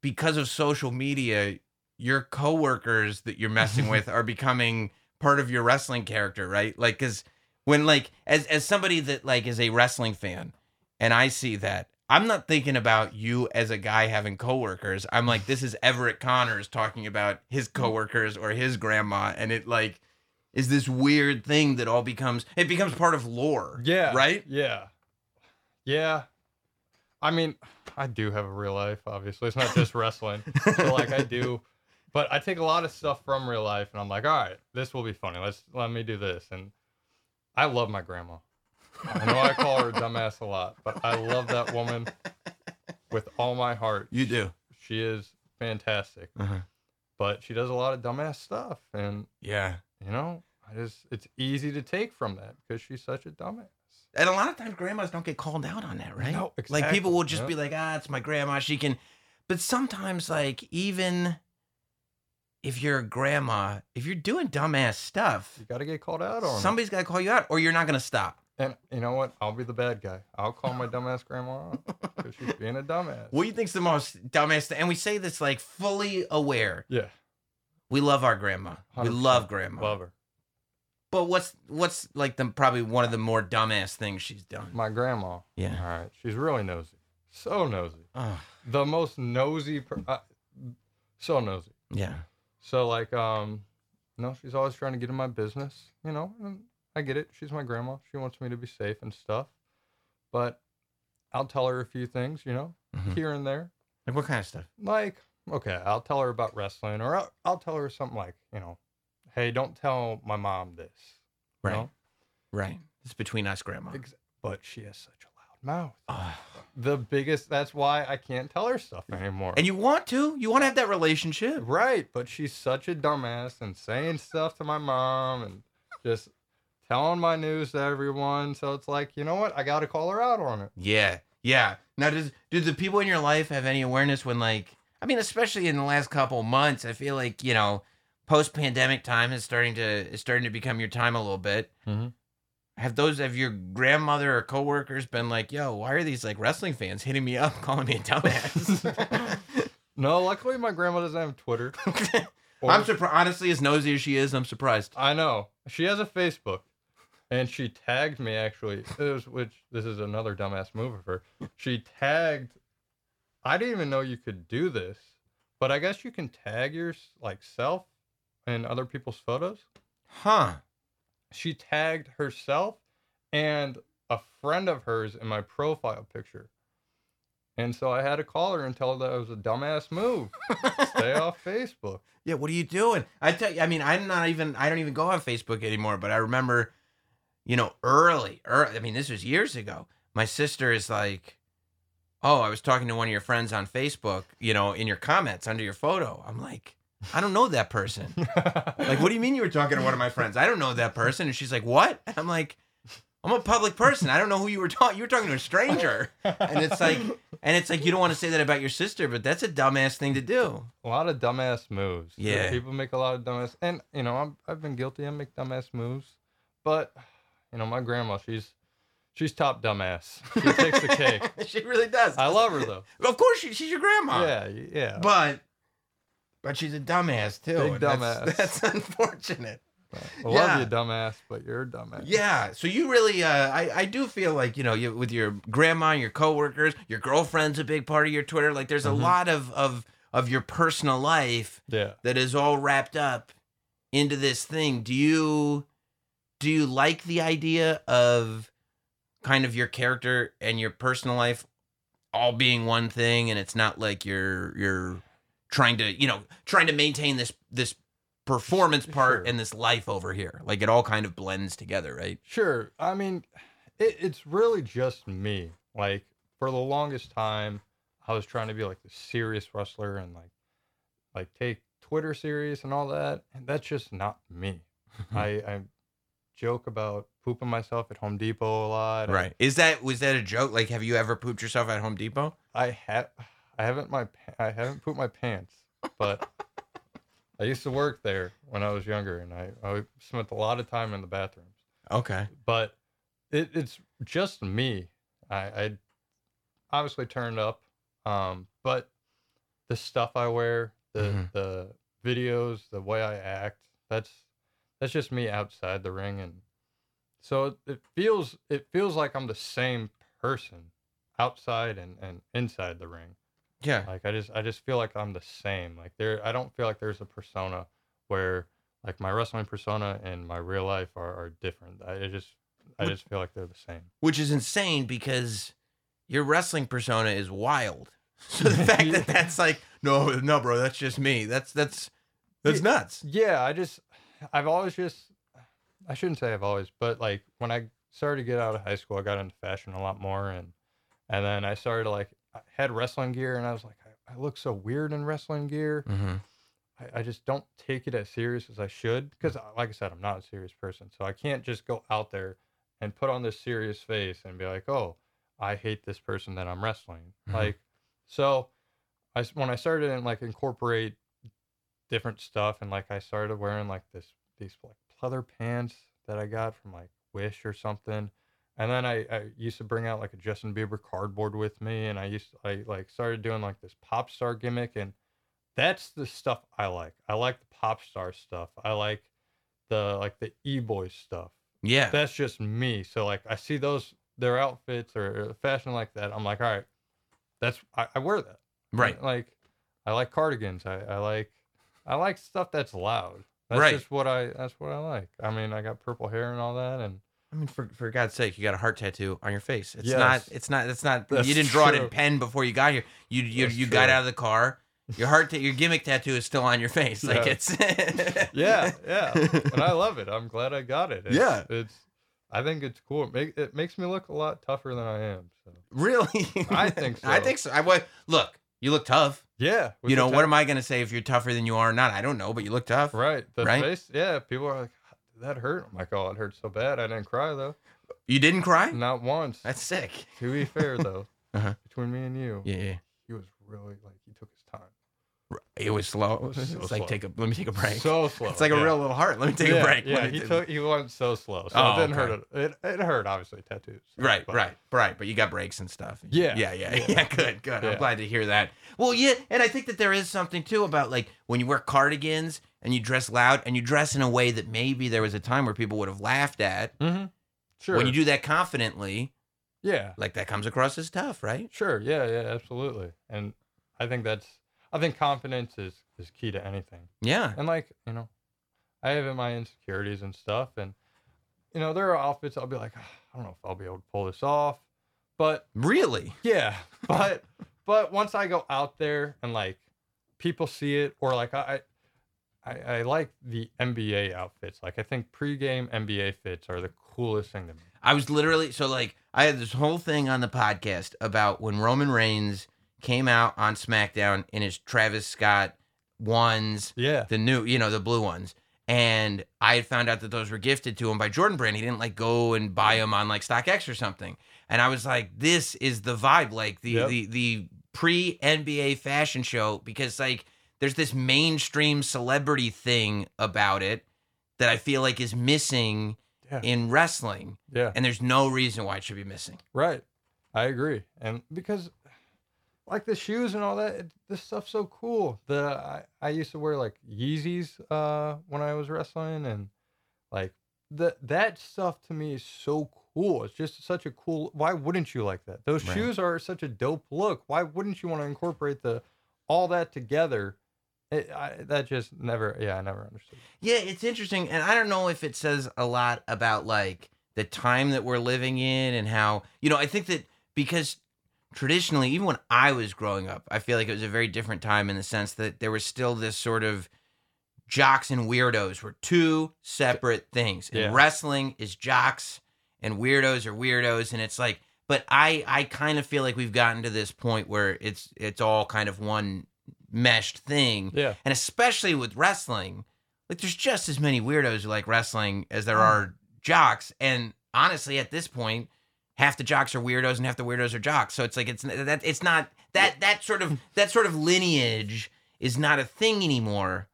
because of social media, your coworkers that you're messing with are becoming part of your wrestling character, right? Like, because when like as as somebody that like is a wrestling fan, and I see that, I'm not thinking about you as a guy having coworkers. I'm like, this is Everett Connors talking about his mm. coworkers or his grandma, and it like is this weird thing that all becomes it becomes part of lore. Yeah. Right? Yeah. Yeah. I mean, I do have a real life, obviously. It's not just wrestling. so like I do but I take a lot of stuff from real life and I'm like, all right, this will be funny. Let's let me do this. And I love my grandma. I know I call her a dumbass a lot, but I love that woman with all my heart. You do. She is fantastic. Uh-huh. But she does a lot of dumbass stuff and Yeah. you know, I just it's easy to take from that because she's such a dumbass. And a lot of times grandmas don't get called out on that, right? No, exactly. Like people will just exactly. be like, ah, it's my grandma. She can. But sometimes, like, even if you're a grandma, if you're doing dumbass stuff, You got to get called out on it. somebody's got to call you out or you're not going to stop. And you know what? I'll be the bad guy. I'll call my dumbass grandma out because she's being a dumbass. What do you think's the most dumbass thing? And we say this like fully aware. yeah, We love our grandma. We 100%. love grandma. love her. But what's what's like the probably one of the more dumbass things she's done? My grandma. Yeah. All right, she's really nosy. So nosy. Oh, The most nosy. Per- uh, so nosy. yeah. So like, um, no, she's always trying to get in my business. You know, and I get it. She's my grandma. She wants me to be safe and stuff. But I'll tell her a few things. You know, Mhm. here and there. Like what kind of stuff? like okay i'll tell her about wrestling or i'll, I'll tell her something like you know hey don't tell my mom this Right. know? Right. It's between us, grandma. Ex- but she has such a loud mouth Oh. the biggest that's why i can't tell her stuff anymore And you want to? You want to have that relationship? right but she's such a dumbass and saying stuff to my mom and just telling my news to everyone so it's like you know what i gotta call her out on it Yeah, yeah. Now, does do the people in your life have any awareness when, like, I mean, especially in the last couple months, I feel like you know, post pandemic time is starting to is starting to become your time a little bit. Mhm. Have those have your grandmother or coworkers been like, "Yo, why are these like wrestling fans hitting me up, calling me a dumbass?" no luckily my grandma doesn't have twitter I'm surprised. Honestly, as nosy as she is, I'm surprised. I know. She has a Facebook, and she tagged me actually. It was, which this is another dumbass move of her. She tagged. I didn't even know you could do this, but I guess you can tag your like self in other people's photos. Huh? She tagged herself and a friend of hers in my profile picture. And so I had to call her and tell her that it was a dumbass move. Stay off Facebook. Yeah, what are you doing? I tell you, I mean, I'm not even, I don't even go on Facebook anymore, but I remember, you know, early, early, I mean, this was years ago. My sister is like, oh, I was talking to one of your friends on Facebook, you know, in your comments under your photo. I'm like, I don't know that person. like, what do you mean you were talking to one of my friends? I don't know that person. And she's like, what? And I'm like, I'm a public person. I don't know who you were talking. You were talking to a stranger. And it's like, and it's like you don't want to say that about your sister, but that's a dumbass thing to do. a lot of dumbass moves. Yeah. people make a lot of dumbass, and you know, I'm, I've been guilty. I make dumbass moves, but you know, my grandma, she's she's top dumbass. She takes the cake. she really does. I love her though. Of course, she, she's your grandma. Yeah, yeah. But, but she's a dumbass too. Big and that's- dumbass. That's, unfortunate. I yeah. love you, dumbass, but you're a dumbass. Yeah. So you really, uh, I, I do feel like you know, you with your grandma, and your coworkers, your girlfriend's a big part of your Twitter. Like, there's a Mhm. lot of of of your personal life Yeah. that is all wrapped up into this thing. Do you do you like the idea of kind of your character and your personal life all being one thing and it's not like you're you're trying to, you know, trying to maintain this this performance part Sure. and this life over here. Like it all kind of blends together, right? Sure. I mean, it, it's really just me. Like for the longest time, I was trying to be like the serious wrestler and like like take Twitter serious and all that, and that's just not me. Mm-hmm. I, I joke about pooping myself at Home Depot a lot. and Right. Is that was that a joke? Like have you ever pooped yourself at Home Depot? I have I haven't my pa- I haven't pooped my pants, but I used to work there when I was younger, and I, I spent a lot of time in the bathrooms. Okay. but it, it's just me. I, I obviously turned up, um, but the stuff I wear, the Mhm. the videos, the way I act, that's that's just me outside the ring, and so it, feels it feels like I'm the same person outside and, and inside the ring. Yeah. Like I just I just feel like I'm the same. Like there I don't feel like there's a persona where like my wrestling persona and my real life are, are different. I just I What- just feel like they're the same. which is insane because your wrestling persona is wild. So the fact that that's like, no, no, bro, that's just me. That's that's that's nuts. Yeah, I just I've always just I shouldn't say I've always, but like when I started to get out of high school, I got into fashion a lot more and and then I started to like I had wrestling gear and I was like I, I look so weird in wrestling gear. Mm-hmm. I, I just don't take it as serious as I should because, like I said, I'm not a serious person. So I can't just go out there and put on this serious face and be like, "Oh, I hate this person that I'm wrestling." Mhm. Like, so I when I started and like incorporate different stuff and like I started wearing like this these like pleather pants that I got from like Wish or something. And then I, I used to bring out like a Justin Bieber cardboard with me, and I used to, I like started doing like this pop star gimmick, and that's the stuff I like. I like the pop star stuff. I like the like the e boy stuff. Yeah. That's just me. So like I see those their outfits or or fashion like that. I'm like, all right, that's I, I wear that. right. Like I like cardigans. I, I like I like stuff that's loud. That's Right. just what I that's what I like. I mean, I got purple hair and all that, and I mean, for for God's sake, you got a heart tattoo on your face. It's Yes. not. It's not. It's not. That's you didn't draw it in pen before you got here. You you That's you got out of the car. Your heart, ta- your gimmick tattoo is still on your face. Like it's. yeah, yeah, and I love it. I'm glad I got it. It's, Yeah. it's. I think it's cool. It, make, it makes me look a lot tougher than I am. So Really? I think so. I think so. I wa- look. You look tough. yeah, you know what am I gonna say if you're tougher than you are or not? I don't know, but you look tough. Right, the Right? face. Yeah, people are like, that hurt?" I'm like, "Oh, it hurt so bad. I didn't cry though, You didn't cry? not once." That's sick. To be fair though, Uh-huh. between me and you, Yeah, yeah. he was really like he took his. It was slow. It's so like slow. take a. Let me take a break. So slow. it's like a real little heart. Let me take yeah, a break. Yeah, he took he went so slow, so Oh, it didn't hurt. okay. It. it it hurt obviously tattoos. Right, but- right, right. But you got breaks and stuff. Yeah, yeah, yeah, yeah. yeah. Good, good. I'm glad to hear that. Well, yeah, and I think that there is something too about like when you wear cardigans and you dress loud and you dress in a way that maybe there was a time where people would have laughed at. Mm-hmm. Sure. When you do that confidently, yeah, like that comes across as tough, right? sure, yeah, yeah, absolutely. And I think that's I think confidence is is key to anything. Yeah. And like you know, I have my insecurities and stuff, and you know there are outfits I'll be like, "Ah, I don't know if I'll be able to pull this off, but Really? Yeah, but but once I go out there and like people see it, or like I, I I like the NBA outfits. Like I think pregame NBA fits are the coolest thing to me. I was literally so like I had this whole thing on the podcast about when Roman Reigns came out on SmackDown in his Travis Scott ones, Yeah. the new, you know, the blue ones. And I had found out that those were gifted to him by Jordan Brand. He didn't like go and buy them on like StockX or something. And I was like, this is the vibe, like the Yep. the the pre NBA fashion show, because like there's this mainstream celebrity thing about it that I feel like is missing Yeah. in wrestling. Yeah. And there's no reason why it should be missing. Right. I agree. And because like the shoes and all that, it, this stuff's so cool. The I, I used to wear like Yeezys uh when I was wrestling and like the that stuff to me is so cool. It's just such a cool why wouldn't you like that? Those Right. shoes are such a dope look. Why wouldn't you want to incorporate the all that together? It, I, that just never yeah, I never understood. Yeah, it's interesting, and I don't know if it says a lot about like the time that we're living in and how you know. I think that because traditionally, even when I was growing up, I feel like it was a very different time in the sense that there was still this sort of jocks and weirdos were two separate things. And Yeah. wrestling is jocks and weirdos are weirdos, and it's like. But I I kind of feel like we've gotten to this point where it's it's all kind of one meshed thing. Yeah. And especially with wrestling, like there's just as many weirdos who like wrestling as there mm. are jocks. And honestly, at this point, half the jocks are weirdos and half the weirdos are jocks. So it's like it's that it's not that that sort of that sort of lineage is not a thing anymore.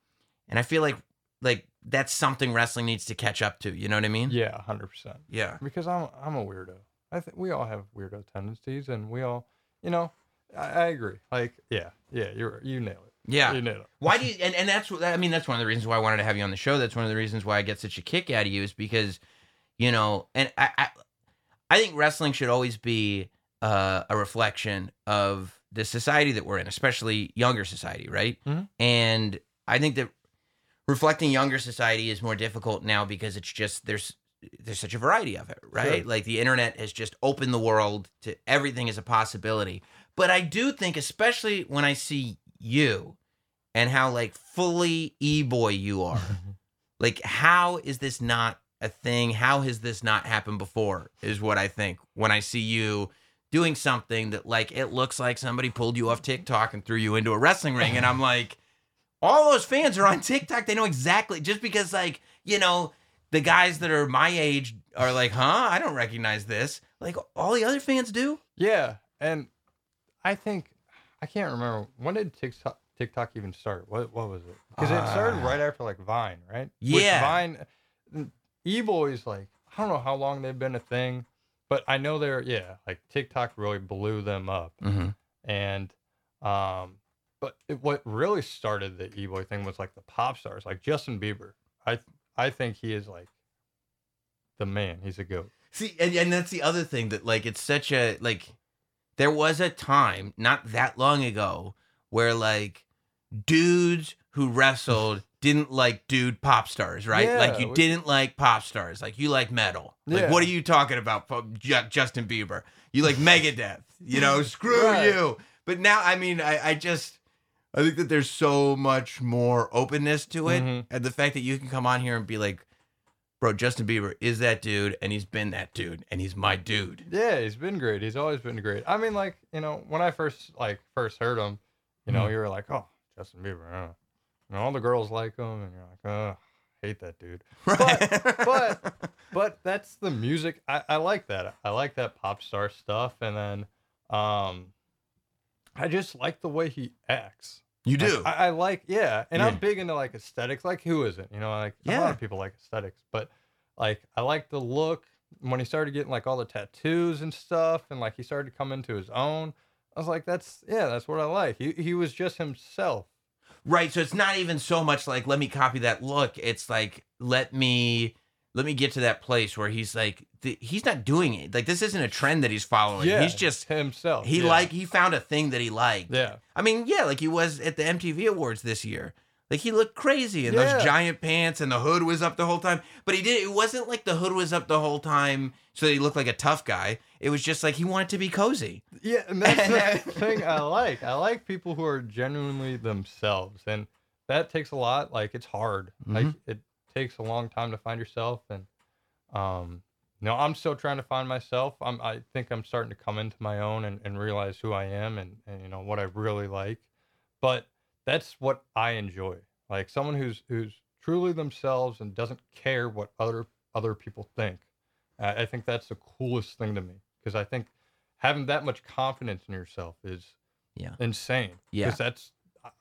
And I feel like like that's something wrestling needs to catch up to. You know what I mean? Yeah, hundred percent. Yeah. because I'm I'm a weirdo. I think we all have weirdo tendencies, and we all, you know, I, I agree. Like, yeah, yeah, you're you nail it. Yeah. You nail it. Why do you? And, and that's what I mean. That's one of the reasons why I wanted to have you on the show. That's one of the reasons why I get such a kick out of you is because, you know, and I, I, I think wrestling should always be uh, a reflection of the society that we're in, especially younger society, right? Mhm. And I think that reflecting younger society is more difficult now because it's just there's there's such a variety of it, right? Sure. Like the internet has just opened the world to everything is a possibility. But I do think, especially when I see you and how like fully e-boy you are, like how is this not a thing? How has this not happened before? Is what I think when I see you doing something that like it looks like somebody pulled you off TikTok and threw you into a wrestling ring, and I'm like, all those fans are on TikTok. They know exactly just because like you know the guys that are my age are like, huh? I don't recognize this. Like all the other fans do. Yeah, and I think I can't remember when did TikTok TikTok even start. What what was it? Because it started Ah. right after like Vine, right? Yeah. Vine, E boys like I don't know how long they've been a thing, but I know they're yeah like TikTok really blew them up. Mm-hmm. and um but it, what really started the e-boy thing was like the pop stars like justin bieber i i think he is like the man he's a goat See, and, and that's the other thing that like it's such a like there was a time not that long ago where like dudes who wrestled didn't like dude pop stars, right? Yeah, like you we- didn't like pop stars, like you like metal. Like Yeah. what are you talking about, Justin Bieber? You like Megadeth, you know? Screw Right. you. But now, I mean, I, I just. I think that there's so much more openness to it, Mhm. and the fact that you can come on here and be like, "Bro, Justin Bieber is that dude, and he's been that dude, and he's my dude." yeah he's been great he's always been great i mean like you know when i first like first heard him you know Mhm. you were like oh justin bieber. And all the girls like him and you're like oh hate that dude Right. but- but that's the music I, I like that i like that pop star stuff and then um i just like the way he acts you Like, do. I, I like, yeah, and Yeah. I'm big into like aesthetics. Like, who isn't? You know, like a lot of people like aesthetics, but like I like the look when he started getting like all the tattoos and stuff, and like he started to come into his own. I was like, that's yeah, that's what I like. He he was just himself. Right. So it's not even so much like let me copy that look. It's like let me let me get to that place where he's like th- he's not doing it. Like this isn't a trend that he's following. yeah, he's just himself. he yeah. like he found a thing that he liked. yeah, I mean, yeah, like he was at the MTV Awards this year. Like he looked crazy in Yeah. those giant pants and the hood was up the whole time. But he did it wasn't like the hood was up the whole time so that he looked like a tough guy. It was just like he wanted to be cozy. yeah, and that's the thing I like. I like people who are genuinely themselves, and that takes a lot. Like it's hard. Like Mhm. it takes a long time to find yourself, and um, you know, I'm still trying to find myself. I'm I think I'm starting to come into my own and, and realize who I am and, and you know what I really like. But that's what I enjoy. Like someone who's who's truly themselves and doesn't care what other other people think. I, I think that's the coolest thing to me because I think having that much confidence in yourself is Yeah. insane. Yeah. Because that's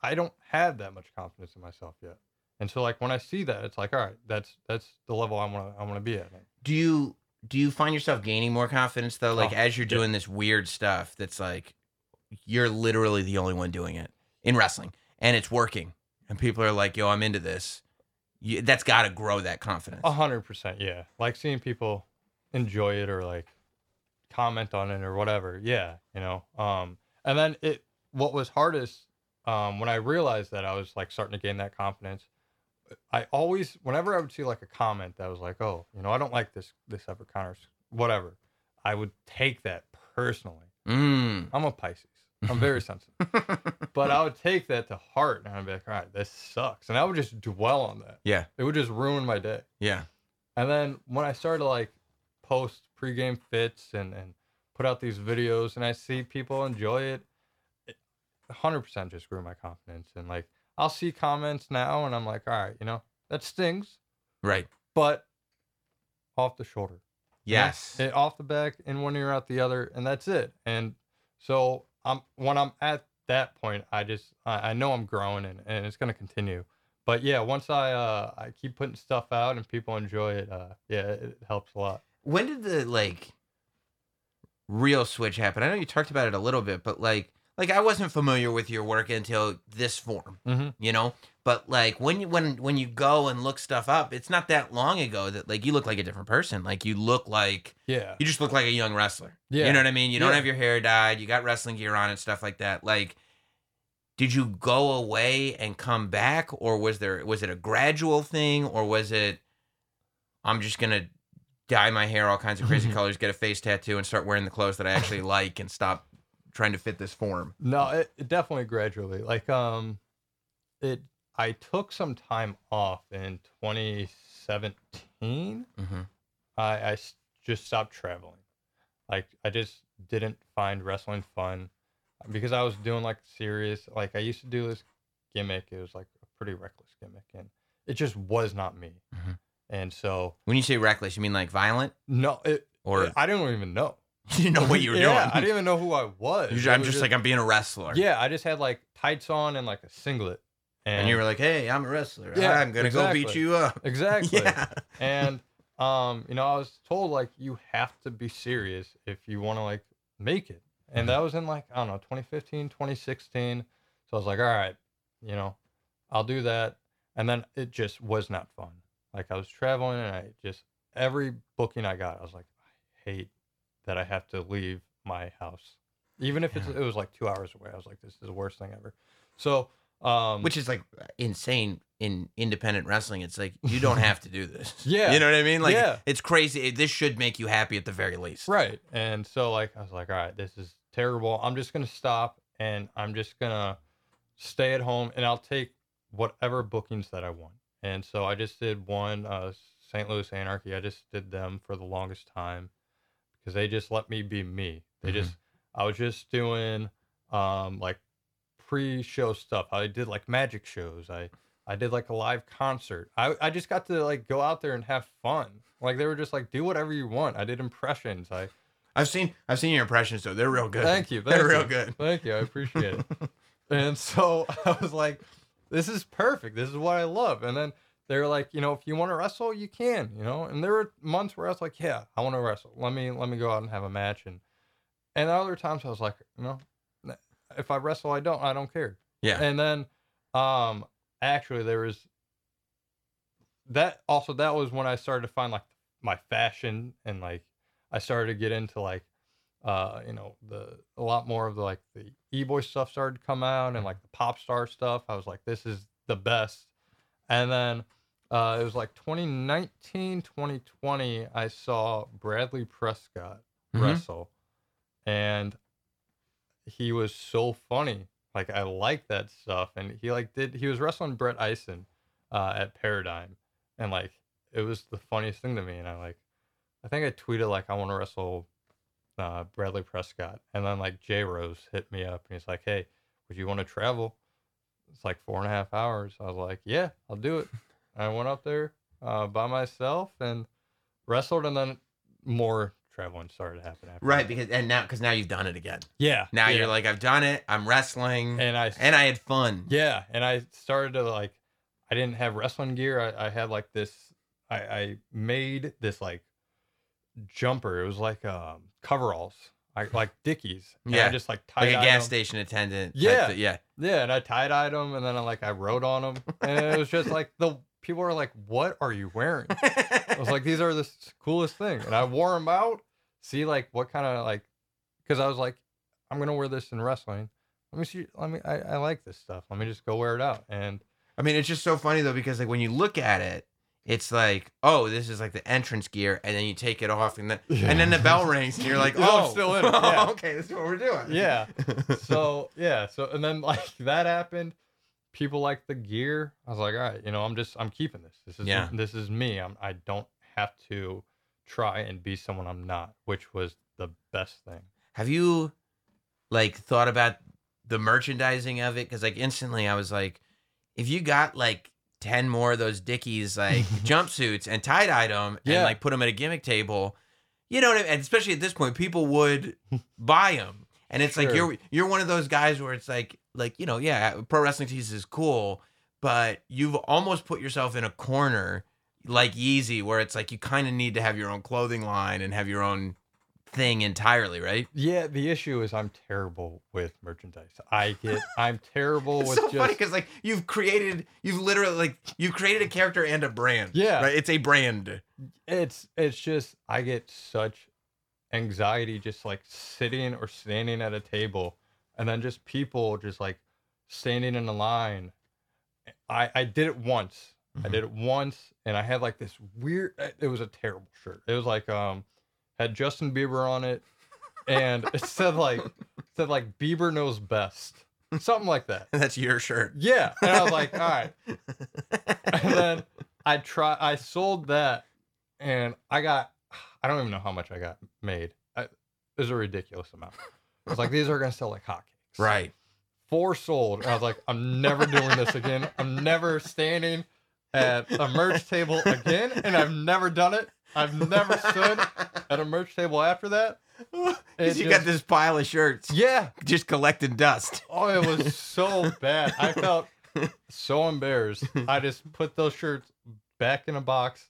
I- don't have that much confidence in myself yet. And so like when I see that, it's like, all right, that's that's the level I want to I want to be at. Do you do you find yourself gaining more confidence though? Like Oh, as you're yeah. doing this weird stuff that's like you're literally the only one doing it in wrestling and it's working and people are like, "Yo, I'm into this." You, that's got to grow that confidence. A hundred percent, yeah. Like seeing people enjoy it or like comment on it or whatever. Yeah, you know. Um, and then it, what was hardest, um, when I realized that I was like starting to gain that confidence, I always, whenever I would see like a comment that was like, oh, you know, I don't like this this episode or whatever, I would take that personally. Mm. I'm a Pisces. I'm very sensitive, but I would take that to heart and I'd be like, all right, this sucks, and I would just dwell on that. Yeah. It would just ruin my day. Yeah. And then when I started to like post pregame fits and, and put out these videos and I see people enjoy it, it 100% just grew my confidence. And like, I'll see comments now and I'm like, all right, you know, that stings, Right. but off the shoulder. Yes. It- off the back in one ear, out the other, and that's it. And so I'm when I'm at that point, I just I, I know I'm growing and, and it's gonna continue. But yeah, once I uh I keep putting stuff out and people enjoy it, uh yeah, it, it helps a lot. when did the like real switch happen? I know you talked about it a little bit, but like like I wasn't familiar with your work until this form, Mhm. you know. But like when you when when you go and look stuff up, it's not that long ago that like you look like a different person. Like you look like Yeah. you just look like a young wrestler. Yeah. You know what I mean? You don't Yeah. have your hair dyed, you got wrestling gear on and stuff like that. Like did you go away and come back or was there was it a gradual thing or was it I'm just going to dye my hair all kinds of crazy colors, get a face tattoo and start wearing the clothes that I actually like and stop trying to fit this form. No, it, it definitely gradually. Like um it I took some time off in 2017. Mhm. I, I just stopped traveling. Like I just didn't find wrestling fun because I was doing like serious. Like I used to do this gimmick. It was like a pretty reckless gimmick, and it just was not me. Mhm. And so When you say reckless, you mean like violent no, it or I didn't even know. you didn't know what you were yeah, doing? I didn't even know who I was. It I'm was just, like I'm being a wrestler. yeah. I just had like tights on and like a singlet, And you were like, "Hey, I'm a wrestler. Yeah, I'm going to go beat exactly. you up." exactly. Yeah. and um you know i was told like you have to be serious if you want to like make it and that was in like i don't know 2015 2016 so i was like all right you know i'll do that and then it just was not fun like i was traveling and i just every booking i got i was like i hate that i have to leave my house even if it's, it was like two hours away i was like this is the worst thing ever so um which is like insane in independent wrestling. It's like you don't have to do this. Yeah. you know what I mean. Like Yeah. it's crazy. This should make you happy at the very least. Right. And so like I was like, all right, this is terrible. I'm just gonna stop and I'm just gonna stay at home and I'll take whatever bookings that I want. And so I just did one uh St. Louis Anarchy. I just did them for the longest time because they just let me be me. They just I was just doing um like pre-show stuff. I did like magic shows. I I did like a live concert. I I just got to like go out there and have fun. Like they were just like do whatever you want. I did impressions. I I've seen I've seen your impressions though. They're real good. Thank you. They're thank real good. Thank you. I appreciate it. and so I was like, this is perfect. This is what I love. And then they were like, you know, if you want to wrestle, you can, you know. And there were months where I was like, yeah, I want to wrestle. Let me let me go out and have a match. And and other times I was like, you know, if I wrestle, I don't I don't care. Yeah. And then um actually there was that also that was when I started to find like my fashion and like I started to get into like uh you know the a lot more of the like the e-boy stuff started to come out and like the pop star stuff. I was like this is the best. And then uh it was like 2019 2020 I saw Bradley Prescott Mhm. wrestle and he was so funny. Like I like that stuff, and he like did he was wrestling Brett Eisen uh, at Paradigm, and like it was the funniest thing to me, and I like I think I tweeted like I want to wrestle uh, Bradley Prescott, and then like Jay Rose hit me up and he's like, "Hey, would you want to travel? It's like four and a half hours." I was like, "Yeah, I'll do it." I went up there uh, by myself and wrestled, and then more traveling started to happen after. Right, that. because and now because now you've done it again. yeah, Now yeah. you're like, I've done it. I'm wrestling, and I and I had fun. Yeah, and I started to like, I didn't have wrestling gear. I, I had like this. I, I made this like jumper. It was like um coveralls, I like Dickies. And Yeah, I just like tied like a gas station attendant. Yeah. yeah. Yeah, and I tie dyed them, and then I like I wrote on them, and it was just like the people are like, "What are you wearing?" I was like, "These are the coolest thing," and I wore them out. See, like what kind of like, because I was like, "I'm gonna wear this in wrestling." Let me see. Let me. I, I like this stuff. Let me just go wear it out. And I mean, it's just so funny though because like when you look at it, it's like, oh, this is like the entrance gear, and then you take it off, and then and then the bell rings, and you're like, Oh, oh, I'm still in it, yeah. Oh, okay, this is what we're doing. yeah. so yeah. So and then like that happened. People like the gear. I was like, all right, you know, I'm just I'm keeping this. This is Yeah. this is me. I'm I don't have to try and be someone I'm not, which was the best thing. Have you like thought about the merchandising of it? Because like instantly, I was like, if you got like ten more of those Dickies like jumpsuits and tie dyed them and Yeah. like put them at a gimmick table, you know what I mean? And especially at this point, people would buy them. And it's like you're you're one of those guys where it's like like you know yeah pro wrestling tees is cool, but you've almost put yourself in a corner like Yeezy where it's like you kind of need to have your own clothing line and have your own thing entirely, right? Yeah, the issue is I'm terrible with merchandise. I get I'm terrible It's with so just funny because like you've created, you've literally like you've created a character and a brand. Yeah. right. It's a brand. it's it's just I get such anxiety just like sitting or standing at a table and then just people just like standing in a line. I I did it once. I Mm-hmm. did it once and I had like this weird it was a terrible shirt. It was like um had Justin Bieber on it and it said like it said like Bieber knows best. Something like that. That's your shirt. Yeah. And I was like, all right. And then I try I sold that and I got I don't even know how much I got made. I, it was a ridiculous amount. I was like, these are gonna sell like hotcakes. Right. Four sold. And I was like, I'm never doing this again. I'm never standing at a merch table again. And I've never done it. I've never stood at a merch table after that. Because you just- got this pile of shirts Yeah. just collecting dust. Oh, it was so bad. I felt so embarrassed. I just put those shirts back in a box,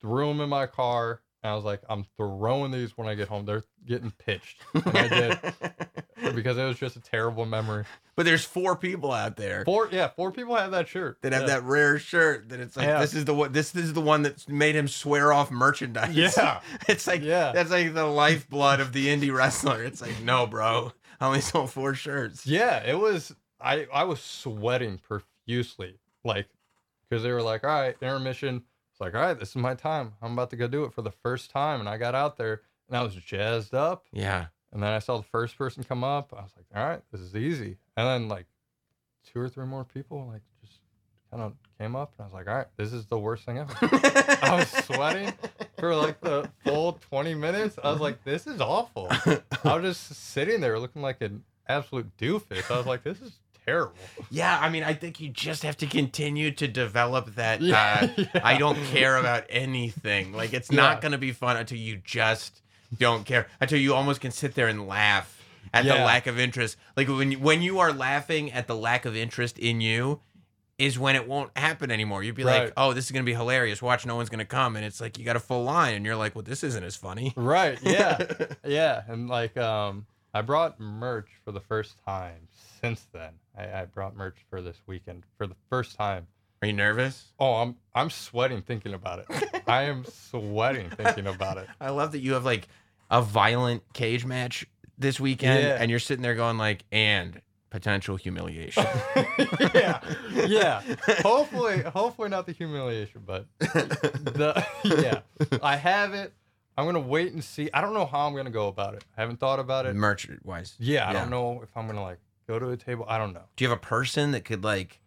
threw them in my car, and I was like, I'm throwing these when I get home. They're getting pitched. And I did because it was just a terrible memory. but there's four people out there Four, yeah, four people have that shirt. that have yeah. that rare shirt that it's like Yeah. this is the one this is the one that made him swear off merchandise. Yeah. it's like Yeah. that's like the lifeblood of the indie wrestler. It's like no, bro, I only sold four shirts. Yeah, it was. I I was sweating profusely, like, because they were like, "All right, intermission." It's like, "All right, this is my time. I'm about to go do it for the first time." And I got out there, and I was jazzed up. Yeah. And then I saw the first person come up. I was like, "All right, this is easy." And then like two or three more people like just kind of came up, and I was like, "All right, this is the worst thing ever." I was sweating for like the full 20 minutes. I was like, "This is awful." I was just sitting there looking like an absolute doofus. I was like, "This is terrible." Yeah, I mean, I think you just have to continue to develop that. Yeah, uh, yeah. I don't care about anything. Like, it's Yeah. not going to be fun until you just don't care. Until you almost can sit there and laugh at the lack of interest. Like when you, when you are laughing at the lack of interest in you, is when it won't happen anymore. You'd be like, "Oh, this is going to be hilarious. Watch, no one's going to come." And it's like you got a full line, and you're like, "Well, this isn't as funny." Right. Yeah. yeah. And like, um, I brought merch for the first time since then. I, I brought merch for this weekend for the first time. Are you nervous? Oh, I'm I'm sweating thinking about it. I am sweating thinking about it. I love that you have like a violent cage match this weekend, Yeah. and you're sitting there going like, "And potential humiliation." yeah, yeah. Hopefully, hopefully not the humiliation, but the yeah. I have it. I'm gonna wait and see. I don't know how I'm gonna go about it. I haven't thought about it. merch wise. Yeah, I Yeah. don't know if I'm gonna like go to a table. I don't know. Do you have a person that could like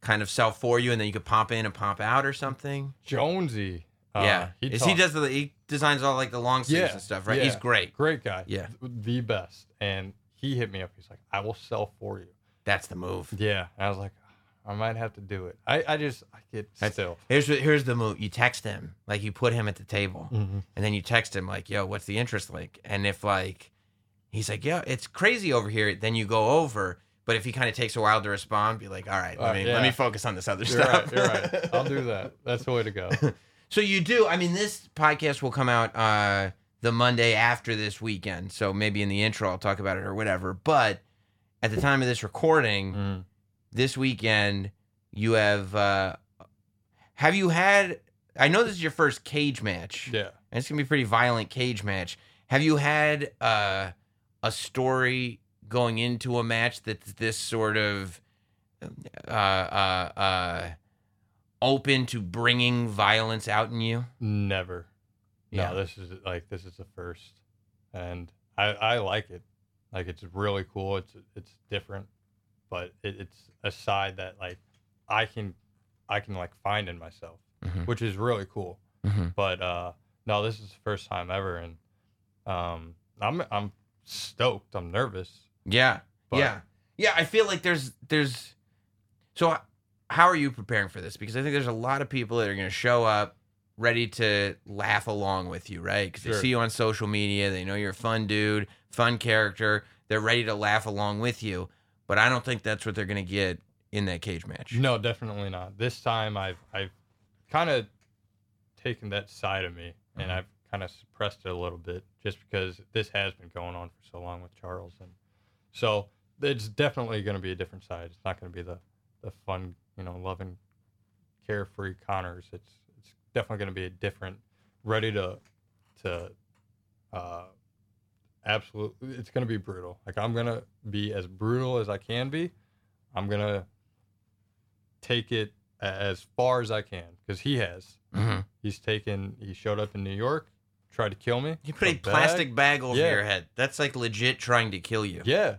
kind of sell for you, and then you could pop in and pop out or something? Jonesy. uh, yeah, he Is he does the he designs all like the long sleeves Yeah, and stuff, right? He's great. Great guy. Yeah. The best. And he hit me up. He's like, I will sell for you. That's the move. Yeah. And I was like, I might have to do it. I, I just, I get That's- still. Here's here's the move. You text him, like you put him at the table, Mhm. and then you text him like, "Yo, what's the interest like?" And if like he's like, "Yeah, it's crazy over here," then you go over. But if he kind of takes a while to respond, be like, "All right, let Uh, me yeah. let me focus on this other You're stuff." right. You're right. I'll do that. That's the way to go. So you do. I mean, this podcast will come out uh, the Monday after this weekend. So maybe in the intro I'll talk about it or whatever. But at the time of this recording, Mm. this weekend you have. Uh, have you had? I know this is your first cage match. Yeah. And it's gonna be a pretty violent cage match. Have you had uh, a story going into a match that's this sort of uh, uh, uh, open to bringing violence out in you? Never. Yeah. No, this is like this is the first, and I I like it. Like it's really cool. It's it's different, but it, it's a side that like I can I can like find in myself, Mhm. which is really cool. Mhm. But uh no, this is the first time ever, and um I'm I'm stoked. I'm nervous. Yeah, But- yeah, yeah. I feel like there's there's. So, how are you preparing for this? Because I think there's a lot of people that are going to show up ready to laugh along with you, right? Because they see you on social media, they know you're a fun dude, fun character. They're ready to laugh along with you. But I don't think that's what they're going to get in that cage match. No, definitely not. This time I've I've kind of taken that side of me and Mhm. I've kind of suppressed it a little bit just because this has been going on for so long with Charles and so it's definitely going to be a different side. It's not going to be the the fun, you know, loving carefree Connors. It's it's definitely going to be a different ready to to uh absolutely it's going to be brutal. Like I'm going to be as brutal as I can be. I'm going to take it as far as I can because he has. hmm He's taken. He showed up in New York, tried to kill me. You put a plastic bag over Yeah. your head. That's like legit trying to kill you. Yeah,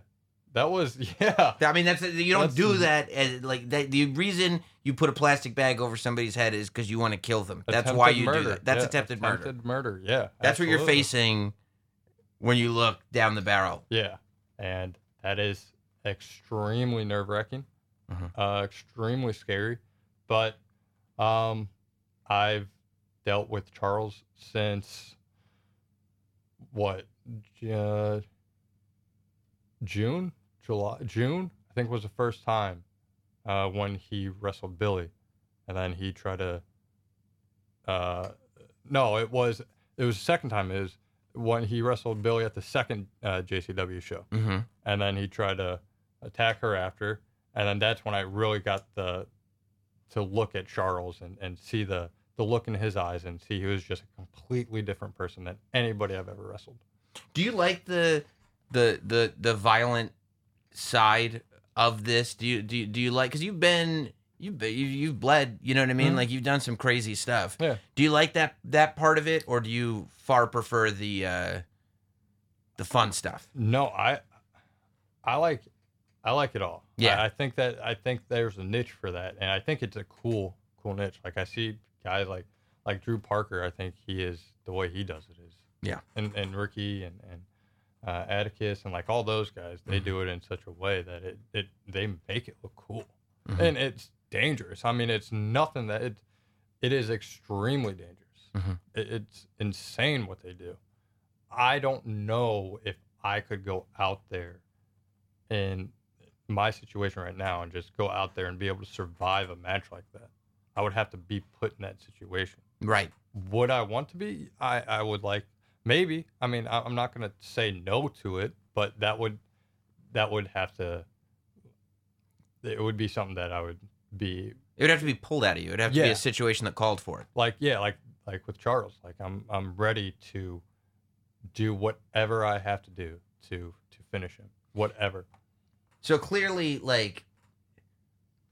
that was yeah. I mean, that's you don't That's- do that as like that. The reason you put a plastic bag over somebody's head is because you want to kill them. That's why you do murder. that. That's Yeah, attempted, murder. Attempted murder. Yeah, That's what you're facing when you look down the barrel. Yeah, and that is extremely nerve wracking, Mhm. uh, extremely scary. But um, I've dealt with Charles since what uh, June, July, June. I think was the first time uh, when he wrestled Billy, and then he tried to. Uh, no, it was it was the second time. is when he wrestled Billy at the second uh, JCW show, Mm-hmm. and then he tried to attack her after, and then that's when I really got the to look at Charles and, and see the the look in his eyes and see he was just a completely different person than anybody I've ever wrestled. Do you like the the the the violent side of this? Do you do you, do you like because you've been you've been, you've bled. You know what I mean? Mhm. Like you've done some crazy stuff. Yeah. Do you like that that part of it, or do you far prefer the uh the fun stuff? No, I I like I like it all. Yeah. I, I think that I think there's a niche for that, and I think it's a cool cool niche. Like I see guys like like Drew Parker. I think he is the way he does it is. Yeah. And and Ricky and and uh, Atticus and like all those guys, they Mhm. do it in such a way that it it they make it look cool, Mhm. and it's dangerous. I mean, it's nothing that it it is extremely dangerous. Mhm. It, it's insane what they do. I don't know if I could go out there in my situation right now and just go out there and be able to survive a match like that. I would have to be put in that situation. Right. Would I want to be? I, I would like maybe. I mean, I, I'm not going to say no to it, but that would that would have to. It would be something that I would be It would have to be pulled out of you. It would have to be a situation that called for it. like yeah like like with charles like i'm i'm ready to do whatever i have to do to to finish him whatever So clearly, like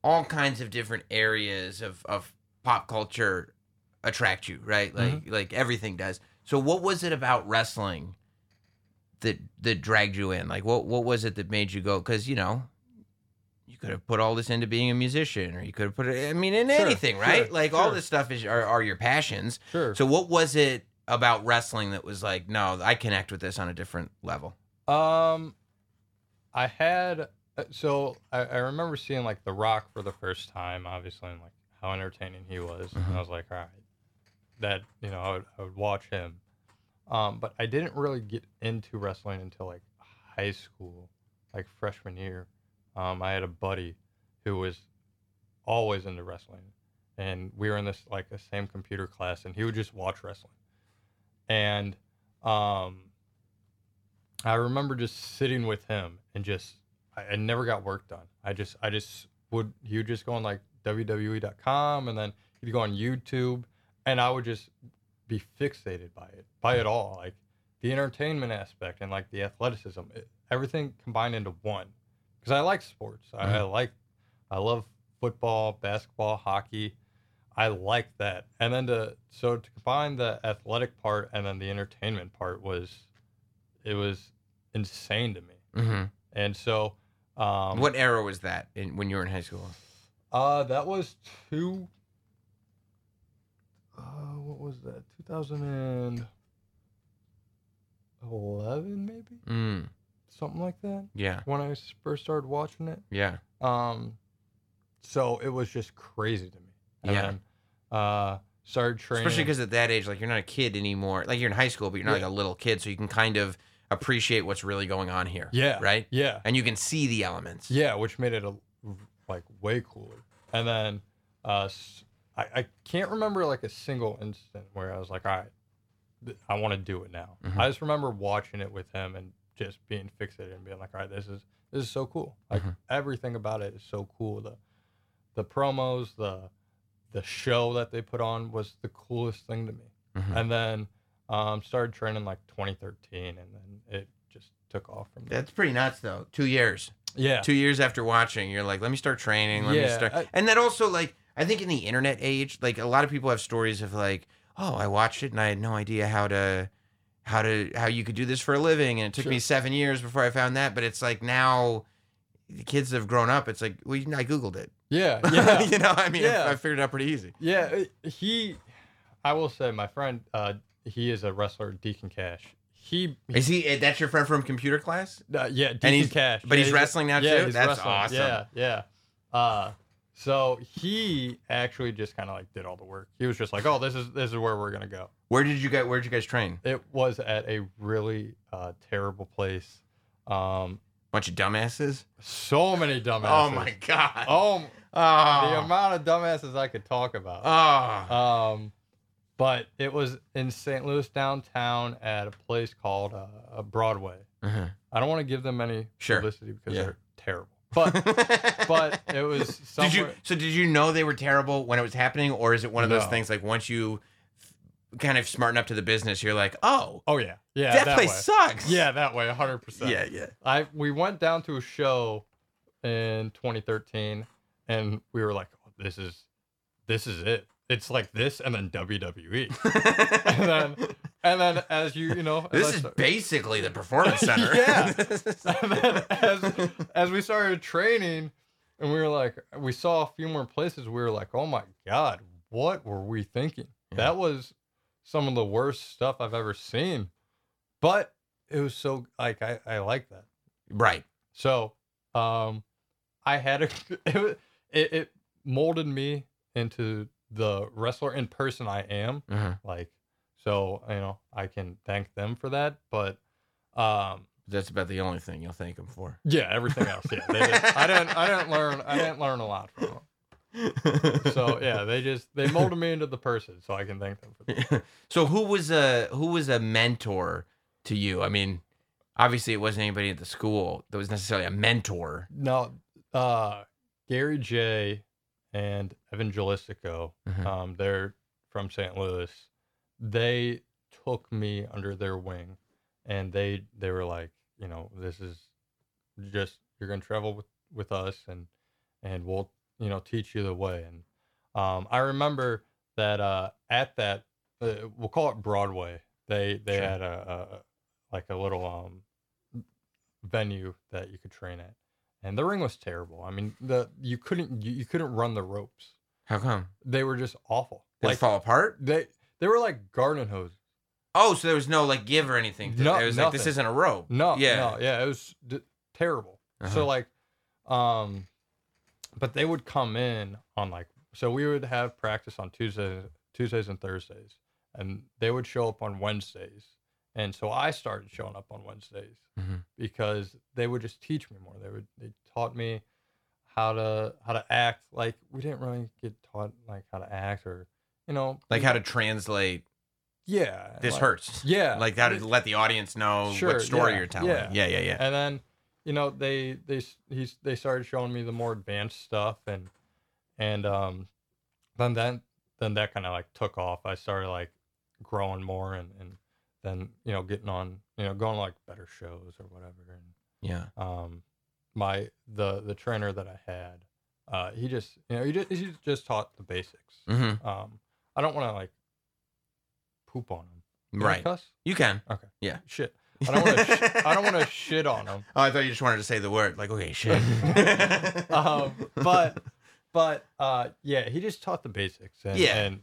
all kinds of different areas of, of pop culture attract you, right? Like like everything does. So what was it about wrestling that that dragged you in? Like what what was it that made you go? Because you know, you could have put all this into being a musician, or you could have put it. I mean, in Sure, anything, right? sure, like all this stuff is are, are your passions. sure So what was it about wrestling that was like, no, I connect with this on a different level? Um, I had so I, I remember seeing like The Rock for the first time, obviously, and like how entertaining he was, and I was like, all right, that you know I would I would watch him. Um, but I didn't really get into wrestling until like high school, like freshman year. Um, I had a buddy who was always into wrestling, and we were in this like the same computer class, and he would just watch wrestling, and um, I remember just sitting with him and just I, I never got work done. I just I just would you just go on like WWE.com and then you'd go on YouTube and I would just be fixated by it by it all like the entertainment aspect and like the athleticism it, everything combined into one. Because I like sports. I, I like I love football basketball hockey. I like that. And then to so to combine the athletic part and then the entertainment part was it was insane to me. Mm-hmm. And so um what era was that in, when you were in high school? uh that was two uh what was that 2011 maybe Mm. something like that Yeah. when i first started watching it Yeah. um so it was just crazy to me and Yeah. then, uh started training Especially because at that age, like you're not a kid anymore. Like you're in high school, but you're not Yeah. like a little kid, so you can kind of appreciate what's really going on here. yeah Right. yeah And you can see the elements. Yeah, which made it a, like way cooler. And then uh, I, I can't remember like a single instant where I was like, all right, th- I want to do it now. Mhm. I just remember watching it with him and just being fixated and being like, all right, this is this is so cool. Like Mhm. everything about it is so cool. The the promos, the the show that they put on was the coolest thing to me. Mhm. And then um, started training like 2013, and then just took off from there. That's pretty nuts, though. Two years. yeah, Two years after watching, you're like, let me start training. Let me Yeah, start. I- and then also, like, I think in the internet age, like a lot of people have stories of like, oh, I watched it and I had no idea how to, how to, how you could do this for a living, and it took me seven years before I found that. But it's like now, the kids have grown up. It's like, well, I googled it. yeah, yeah. you know, I mean, Yeah. I, I figured it out pretty easy. Yeah, he. I will say, my friend, uh, he is a wrestler, Deacon Cash. He, Is he? eh, That's your friend from computer class? uh, yeah, Deacon he's- Cash. but Yeah, he's wrestling now, yeah, too? he's That's wrestling. awesome. Yeah, yeah. Uh, so he actually just kind of like did all the work. He was just like, "Oh, this is this is where we're gonna go." Where did you get? Where did you guys train? It was at a really uh, terrible place. Um, Bunch of dumbasses. so many dumbasses. Oh my god. Oh, the Oh. amount of dumbasses I could talk about. Oh. Um, but it was in St. Louis downtown at a place called uh, Broadway. Uh-huh. I don't want to give them any Sure. publicity because Yeah. they're terrible. But but it was did you? So did you know they were terrible when it was happening, or is it one of those things like once you kind of smarten up to the business, you're like, oh, oh yeah, yeah, that, that, place way. sucks. Yeah, that way, hundred percent. Yeah. Yeah. I we went down to a show in 2013, and we were like, oh, "This is, this is it. It's like this, and then WWE, and then and then as you you know, as This I is basically the performance center. Yeah. and then as as we started training, and we were like, we saw a few more places. We were like, oh my god, what were we thinking? Yeah. That was some of the worst stuff I've ever seen, but it was so like I I like that. right. So, um, I had a it, it it molded me into the wrestler in person I am. Uh-huh. Like, so you know I can thank them for that. But, um, That's about the only thing you'll thank them for. yeah, everything else, yeah, they. I didn't I didn't learn I didn't learn a lot from them. So yeah, they just they molded me into the person, so I can thank them for that. so who was a who was a mentor to you? I mean, obviously it wasn't anybody at the school that was necessarily a mentor. No, uh, Gary Jay and Evan Gelistico, Mhm. um, they're from St. Louis. They took me under their wing, and they they were like, you know, this is just you're gonna travel with with us, and and we'll you know teach you the way. And um, I remember that uh, at that uh, we'll call it Broadway. They they Sure. had a, a like a little um venue that you could train at and the ring was terrible. I mean, the you couldn't you, you couldn't run the ropes. How come? They were just awful. Did Like it fall apart? they they were like garden hoses. Oh, so there was no like give or anything. No- it was like this isn't a rope. No, Yeah. no, yeah, it was d- terrible. Uh-huh. So like, um, but they would come in on like, so we would have practice on Tuesdays, Tuesdays and Thursdays, and they would show up on Wednesdays, and so I started showing up on Wednesdays Mhm. because they would just teach me more. They would they taught me how to how to act. Like we didn't really get taught like how to act or you know Like how to translate yeah this like- hurts. yeah Like how to let the audience know Sure, what story yeah, you're telling. yeah. Yeah, yeah, yeah. and then you know they they he's they started showing me the more advanced stuff and and um then then then that kind of like took off i started like growing more and and then you know getting on you know going to, like better shows or whatever and Yeah. um my the the trainer that i had uh he just you know he just, he just taught the basics Mm-hmm. um i don't want to like poop on him Can Right. cuss? You can. okay Yeah. shit i don't want to sh- i don't want to shit on him Oh, I thought you just wanted to say the word. Like, okay, shit. um, but but uh, yeah, he just taught the basics. And, Yeah. and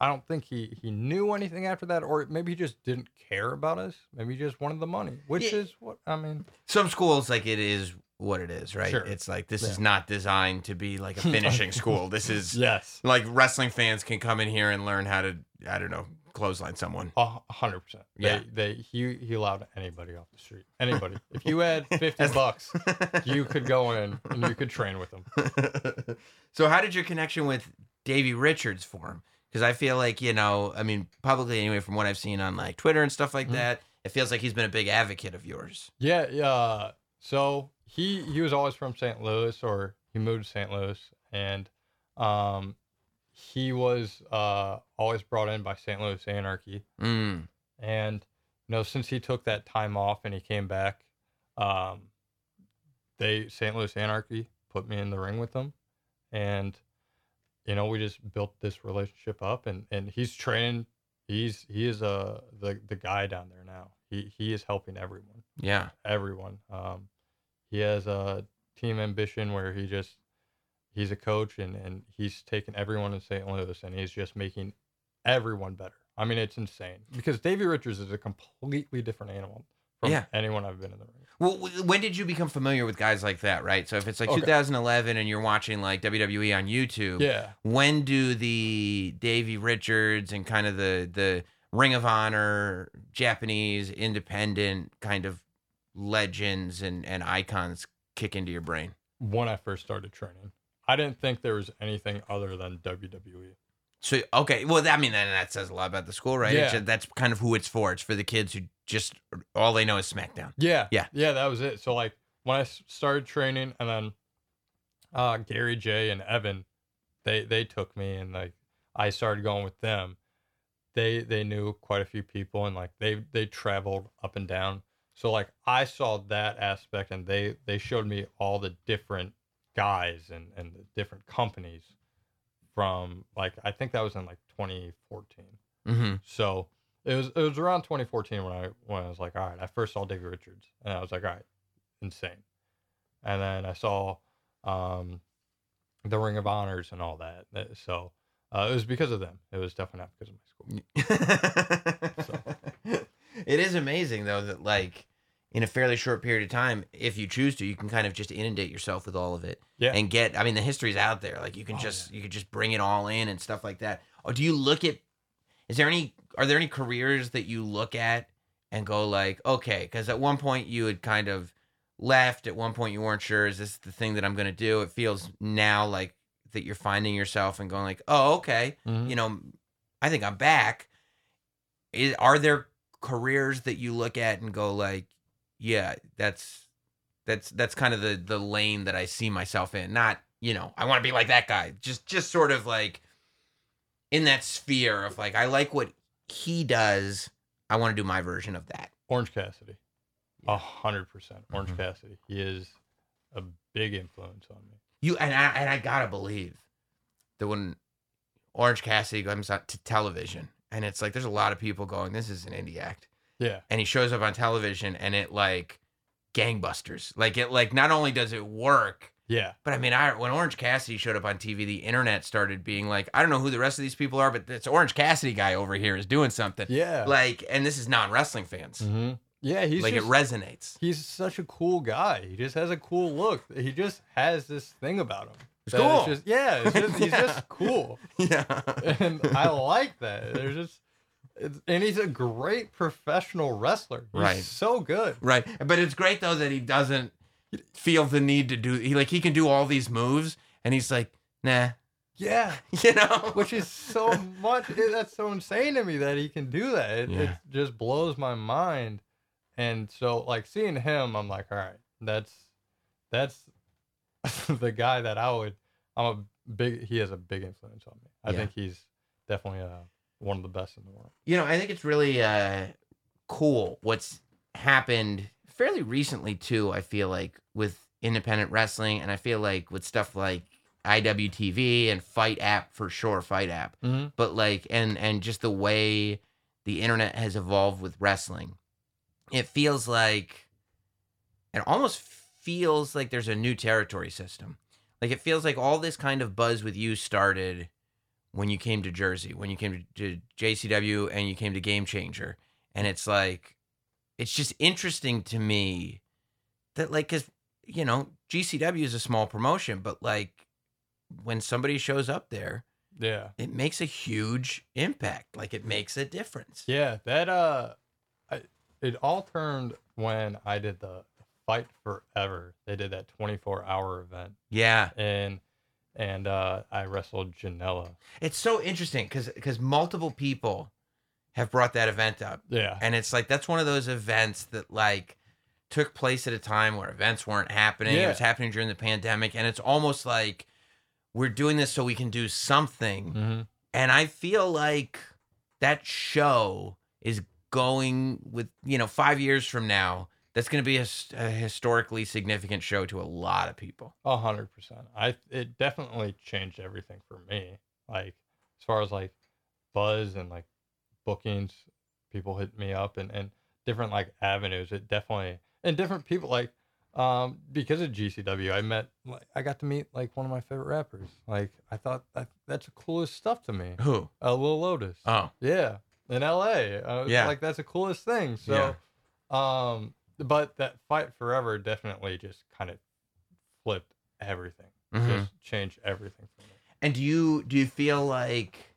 I, don't think he he knew anything after that, or maybe he just didn't care about us. Maybe he just wanted the money, which Yeah. is what I mean. Some schools, like, it is what it is, right? Sure. It's like this is not designed to be like a finishing school. This is Yes, like wrestling fans can come in here and learn how to, I don't know, clothesline someone. a hundred percent. Yeah. They, they he he allowed anybody off the street. Anybody. if you had fifty bucks, you could go in and you could train with him. so how did your connection with Davey Richards form? Because I feel like you know, I mean, publicly anyway, from what I've seen on like Twitter and stuff like Mhm. that, it feels like he's been a big advocate of yours. Yeah, yeah. So he he was always from St. Louis, or he moved to St. Louis, and um, he was uh always brought in by St. Louis Anarchy, Mm. and you know since he took that time off and he came back, um, they St. Louis Anarchy put me in the ring with them, and you know we just built this relationship up, and and he's training. He's he is uh the the guy down there now. He he is helping everyone Yeah. everyone. Um, he has a team ambition where he just he's a coach and and he's taken everyone in St. Louis and he's just making everyone better. I mean, it's insane because Davey Richards is a completely different animal from Yeah. anyone I've been in the ring. Well, when did you become familiar with guys like that, right? So if it's like Okay. 2011 and you're watching like WWE on YouTube, Yeah, when do the Davey Richards and kind of the the Ring of Honor Japanese independent kind of legends and and icons kick into your brain? when I first started training, I didn't think there was anything other than. WWE. So okay, well, I mean, then that says a lot about the school, right? Yeah. ju- that's kind of who it's for. It's for the kids who just all they know is SmackDown. Yeah. Yeah. Yeah, that was it. So like when I started training and then uh Gary Jay and Evan they they took me and like I started going with them. They they knew quite a few people and like they they traveled up and down. So like I saw that aspect and they they showed me all the different guys and and the different companies from like I think that was in like 2014. Mm-hmm. So it was it was around 2014 when I when I was like, all right, I first saw Davey Richards, and I was like, all right, insane. And then I saw um, the Ring of Honors and all that. So uh, it was because of them. It was definitely not because of my school. it is amazing though that like in a fairly short period of time, if you choose to, you can kind of just inundate yourself with all of it Yeah. and get. I mean, the history's out there. Like you can Oh, just you could just bring it all in and stuff like that. Or do you look at? Is there any? Are there any careers that you look at and go like, okay, because at one point you had kind of left. At one point you weren't sure. Is this the thing that I'm going to do? It feels now like that you're finding yourself and going like, oh, okay Mhm. you know, I think I'm back. Is, are there careers that you look at and go like, yeah, that's that's that's kind of the the lane that I see myself in. Not, you know, I want to be like that guy. Just just sort of like in that sphere of like I like what he does. I want to do my version of that. Orange Cassidy, a hundred percent. Orange Mhm. Cassidy. He is a big influence on me. You and I and I gotta believe that when Orange Cassidy comes out to television, and it's like there's a lot of people going, "This is an indie act," Yeah. and he shows up on television, and it like gangbusters. Like it, like not only does it work, Yeah. But I mean, I when Orange Cassidy showed up on TV, the internet started being like, I don't know who the rest of these people are, but this Orange Cassidy guy over here is doing something. Yeah. Like, and this is non wrestling fans. hmm Yeah, he's like just, it resonates. he's such a cool guy. He just has a cool look. He just has this thing about him. It's cool. just, yeah, it's just, he's just cool. Yeah. and I like that. There's just, and he's a great professional wrestler. He's Right. so good. Right. But it's great though that he doesn't feel the need to do he like he can do all these moves and he's like, nah. Yeah, You know? which is so much. that's so insane to me that he can do that. It, it Yeah. just blows my mind. And so, like seeing him, I'm like, all right, that's that's the guy that I would. I'm a big. He has a big influence on me. I Yeah. think he's definitely uh, one of the best in the world. You know, I think it's really uh, cool what's happened fairly recently too. I feel like with independent wrestling, and I feel like with stuff like IWTV and FITE App for sure, FITE App. Mm-hmm. But like, and and just the way the internet has evolved with wrestling, it feels like it almost feels like there's a new territory system. Like it feels like all this kind of buzz with you started when you came to Jersey, when you came to, GCW and you came to Game Changer. And it's like, it's just interesting to me that, like, because, you know, GCW is a small promotion, but like when somebody shows up there, Yeah. it makes a huge impact. Like it makes a difference. Yeah, that uh, I, it all turned when I did the Fight Forever. They did that 24 hour event, Yeah. and and uh, I wrestled Janela. It's so interesting because because multiple people have brought that event up. Yeah, And it's like that's one of those events that like took place at a time where events weren't happening. It was happening during the pandemic. And it's almost like we're doing this so we can do something. hmm And I feel like that show is going with, you know, five years from now, that's going to be a historically significant show to a lot of people. a hundred percent. I it definitely changed everything for me. Like as far as like buzz and like bookings, people hit me up and and different like avenues. It definitely and different people like um because of GCW, I met like I got to meet like one of my favorite rappers. Like I thought that that's the coolest stuff to me. Who? Uh, Lil Lotus. Oh, Yeah, in LA. Uh, Yeah. like that's the coolest thing. So, um, but that fight forever definitely just kind of flipped everything. Mhm. Just changed everything for me. And do you do you feel like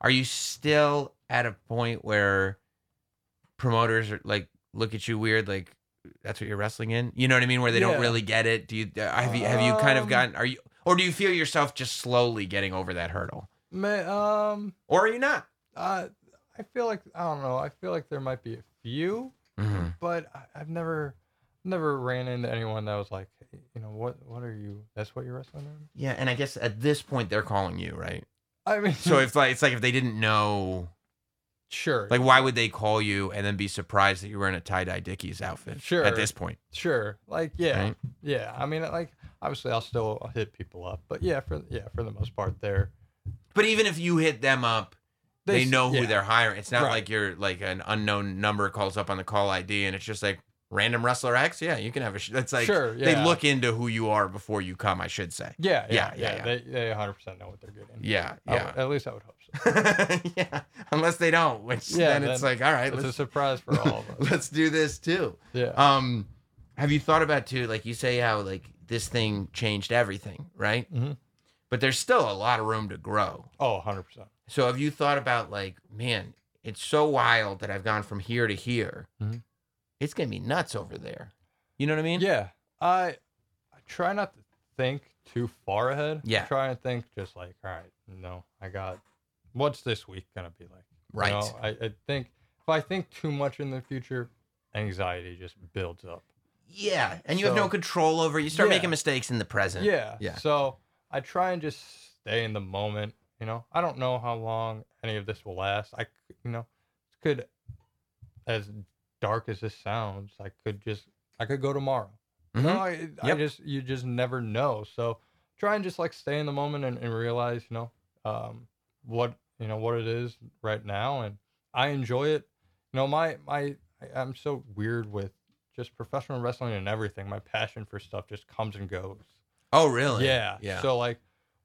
are you still at a point where promoters are like look at you weird like that's what you're wrestling in? You know what I mean? Where they don't really get it. Do you have you have you kind of Um, gotten are you or do you feel yourself just slowly getting over that hurdle? May, um, Or are you not? uh, I feel like I don't know. I feel like there might be a few, Mm-hmm. but I, I've never, never ran into anyone that was like, hey, you know, what, what are you? That's what you're wrestling in. Yeah, and I guess at this point they're calling you, right? I mean, So it's like it's like if they didn't know sure, like why would they call you and then be surprised that you were in a tie-dye Dickies outfit Sure. at this point? Sure. Like yeah. Right. Yeah. I mean like obviously I'll still hit people up, but yeah, for yeah, for the most part they're But even if you hit them up they, s- know who yeah. they're hiring. It's not Right. like you're like an unknown number calls up on the call ID and it's just like random wrestler X. Yeah, you can have a. Sh-. It's like Sure, they look into who you are before you come. I should say. Yeah, Yeah, yeah, yeah, yeah. yeah. They they 100 percent know what they're getting. Yeah, would- yeah, at least I would hope so. yeah. Unless they don't, which Yeah, then it's then like, all right, It's a surprise for all of us. let's do this too. Yeah. Um, have you thought about too? Like you say, how like this thing changed everything, right? Mhm. But there's still a lot of room to grow. Oh, 100 percent. So have you thought about like, man, it's so wild that I've gone from here to here. Mhm. It's gonna be nuts over there. You know what I mean? Yeah. I I try not to think too far ahead. Yeah. I try and think just like, all right, no, I got what's this week gonna be like? You Right. know, I, I think if I think too much in the future, anxiety just builds up. Yeah. And you have no control over. You start Yeah. making mistakes in the present. Yeah. Yeah. So I try and just stay in the moment. You know, I don't know how long any of this will last. I, you know, could, as dark as this sounds, I could just, I could go tomorrow. Mhm. No, I, I just, you just never know. So try and just like stay in the moment and, and realize, you know, um, what, you know, what it is right now. And I enjoy it. You know, my, my, I'm so weird with just professional wrestling and everything. My passion for stuff just comes and goes. Oh, really? Yeah. Yeah. So like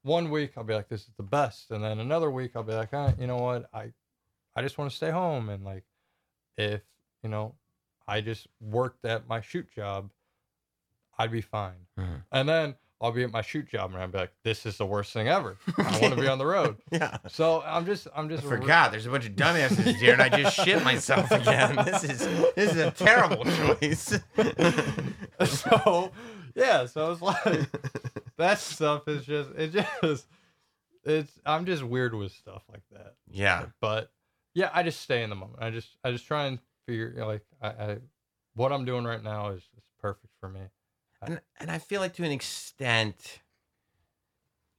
one week I'll be like, this is the best, and then another week I'll be like, uh, you know what, I, I just want to stay home, and like, if you know, I just worked at my shoot job, I'd be fine, Mhm. and then I'll be at my shoot job, and I'll be like, this is the worst thing ever. I want to be on the road. yeah. So I'm just, I'm just. I forgot. There's a bunch of dumbasses here, and I just shit myself again. This is this is a terrible choice. so yeah, so it's like that stuff is just it just it's I'm just weird with stuff like that. yeah. But yeah, I just stay in the moment. I just I just try and figure like I, I what I'm doing right now is, is perfect for me. And, and I feel like to an extent,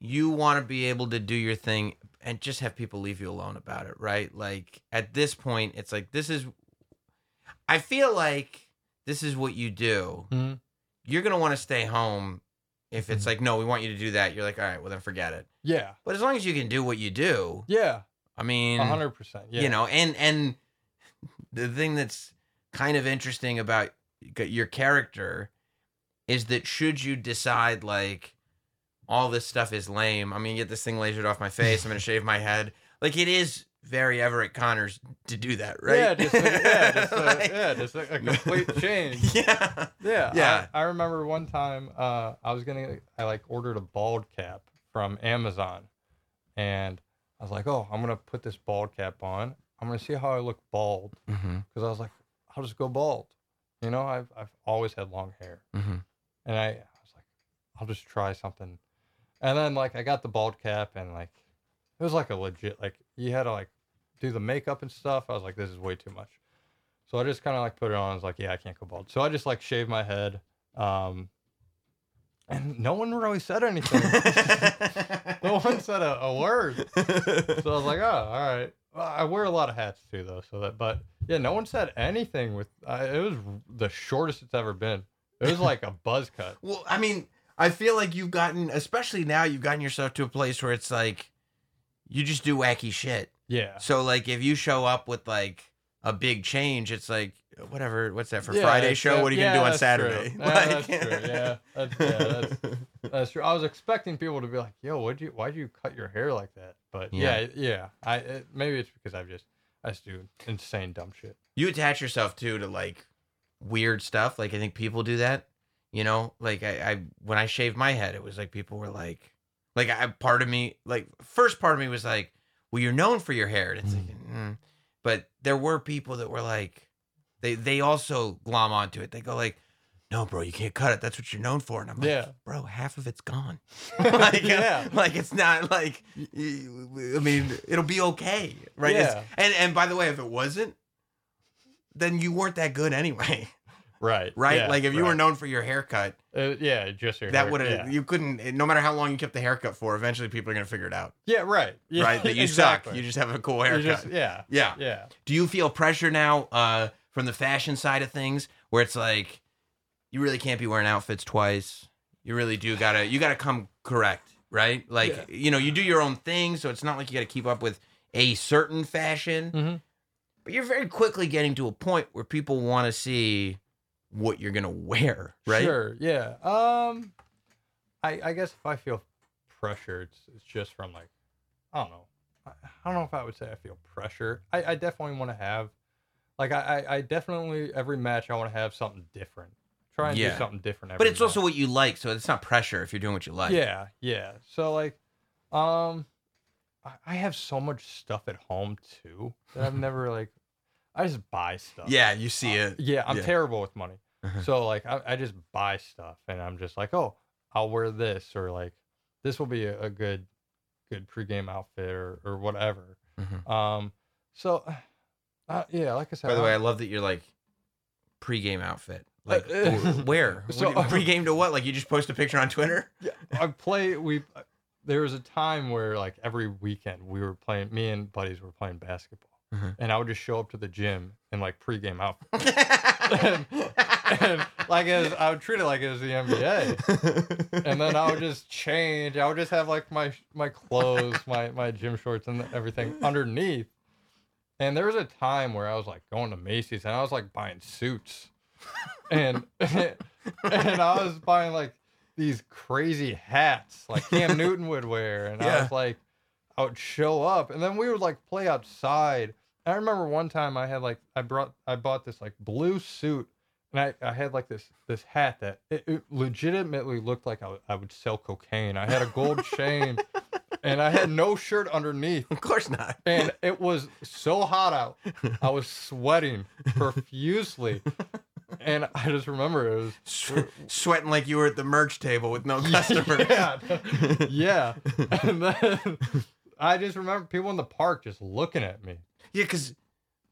you want to be able to do your thing and just have people leave you alone about it, right? Like at this point, it's like, this is, I feel like this is what you do. Mhm. You're going to want to stay home. If it's Mhm. like, no, we want you to do that, you're like, all right, well, then forget it. Yeah, But as long as you can do what you do, yeah, I mean, hundred percent. Yeah, you know and and the thing that's kind of interesting about your character is that should you decide like all this stuff is lame i'm gonna get this thing lasered off my face i'm gonna shave my head like it is very everett connors to do that right Yeah, just a, yeah, just a, Like- yeah, just a, a complete change. yeah Yeah, Yeah. I, I remember one time uh, I was gonna I like ordered a bald cap from Amazon, and I was like, oh, I'm gonna put this bald cap on. I'm gonna see how I look bald mm-hmm, because I was like, I'll just go bald. You know, I've I've always had long hair, mm-hmm. and I, I was like, I'll just try something. And then like I got the bald cap, and like it was like a legit like you had to like do the makeup and stuff. I was like, this is way too much. So I just kind of like put it on. I was like, yeah, I can't go bald. So I just like shaved my head. Um, and no one really said anything. no one said a, a word. So I was like, oh, all right. Well, I wear a lot of hats too, though. So that, but yeah, no one said anything. With uh, it was the shortest it's ever been. It was like a buzz cut. Well, I mean, I feel like you've gotten, especially now, you've gotten yourself to a place where it's like you just do wacky shit. Yeah. So, like, if you show up with like a big change, it's like whatever. What's that for Yeah, Friday show? that- What are you yeah, gonna do on. Saturday? Yeah, Like- that's true. Yeah, that's, yeah, that's, that's true. I was expecting people to be like, "Yo, why'd you why'd you cut your hair like that?" But Yeah. yeah, yeah. I it, maybe it's because I've just I just do insane dumb shit. you attach yourself too to like weird stuff. Like I think people do that. You know, like I, I when I shaved my head, it was like people were like, like I part of me, like first part of me was like, well, you're known for your hair, and it's like, mm. but there were people that were like, they they also glom onto it. They go like, no, bro, you can't cut it. That's what you're known for. And I'm like, Yeah. bro, half of it's gone. like, Yeah. like it's not like, I mean, it'll be okay, right? It's- Yeah. and and by the way, if it wasn't, then you weren't that good anyway, Right. right? yeah, like if you were known for your haircut, Uh, yeah, just your that would have yeah. you couldn't. No matter how long you kept the haircut for, eventually people are gonna figure it out, Yeah, right. Yeah, right? That you exactly. suck. You just have a cool haircut. just- yeah, yeah. yeah. Do you feel pressure now uh, from the fashion side of things, where it's like you really can't be wearing outfits twice? You really do gotta you gotta come correct, right? Like Yeah. you know you do your own thing, so it's not like you gotta keep up with a certain fashion. Mhm. But you're very quickly getting to a point where people want to see what you're gonna wear, right? Sure. Yeah. Um, I I guess if I feel pressure, it's it's just from like, I don't know. I, I don't know if I would say I feel pressure. I I definitely want to have, like I I, definitely every match I want to have something different. Try and Yeah. do something different. Every But it's also what you like, so it's not pressure if you're doing what you like. Yeah, yeah. So like, um, I, I have so much stuff at home too that I've never like. I just buy stuff. Yeah, you see it. Yeah, I'm Yeah. terrible with money. Uh-huh. So like I, I just buy stuff and I'm just like, oh, I'll wear this or like this will be a, a good good pregame outfit or, or whatever. Mhm. Um so uh, yeah, like I said, By the way, I love that you're like pre-game outfit. Like Uh, wh- where? so- What do you- pre-game to what? Like you just post a picture on Twitter? Yeah. I play we there was a time where like every weekend we were playing me and buddies were playing basketball. Mhm. And I would just show up to the gym in like pregame outfit. and, and like it was, I would treat it like it was the NBA. and then I would just change. I would just have like my my clothes, my my gym shorts, and everything underneath. And there was a time where I was like going to Macy's and I was like buying suits. and and I was buying like these crazy hats like Cam Newton would wear, and I was like, I would show up, and then we would like play outside. I remember one time I had like I brought I bought this like blue suit, and I, I had like this this hat that it, it legitimately looked like I would- I would sell cocaine. I had a gold chain, and I had no shirt underneath. Of course not. and it was so hot out. I was sweating profusely, and I just remember it was sweating like you were at the merch table with no customers. yeah, yeah. And then I just remember people in the park just looking at me. Yeah, because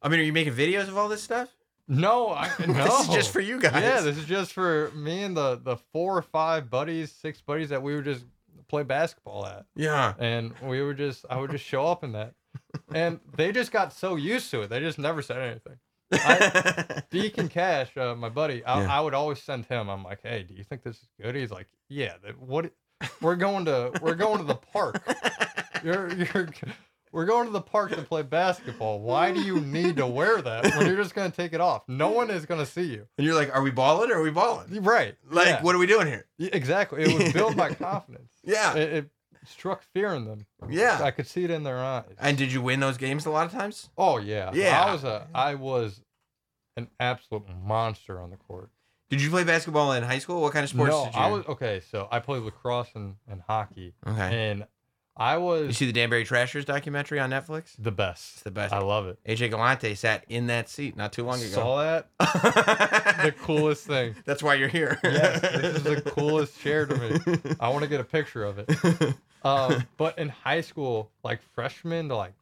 I mean, are you making videos of all this stuff? No, I no. This is just for you guys. Yeah, this is just for me and the the four or five buddies, six buddies that we would just play basketball at, Yeah. and we would just I would just show up in that, and they just got so used to it, they just never said anything. I, Deacon Cash, uh, my buddy, I, Yeah. I would always send him. I'm like, hey, do you think this is good? He's like, yeah. That, what? We're going to we're going to the park. You're you're we're going to the park to play basketball. Why do you need to wear that when you're just gonna take it off? No one is gonna see you. and you're like, are we balling or are we balling? Right? Like, yeah. what are we doing here? Exactly. It would build my confidence. Yeah. It, it struck fear in them. Yeah. I could see it in their eyes. And did you win those games a lot of times? Oh yeah. Yeah. I was a I was an absolute monster on the court. Did you play basketball in high school? What kind of sports no, did you? I was okay. So I played lacrosse and, and hockey, okay. and I was. You see the Danbury Trashers documentary on Netflix? the best. It's the best. I love it. AJ Galante sat in that seat not too long ago. Saw that? The coolest thing. That's why you're here. Yes, this is the coolest chair to me. I want to get a picture of it. Um, but in high school, like freshman to like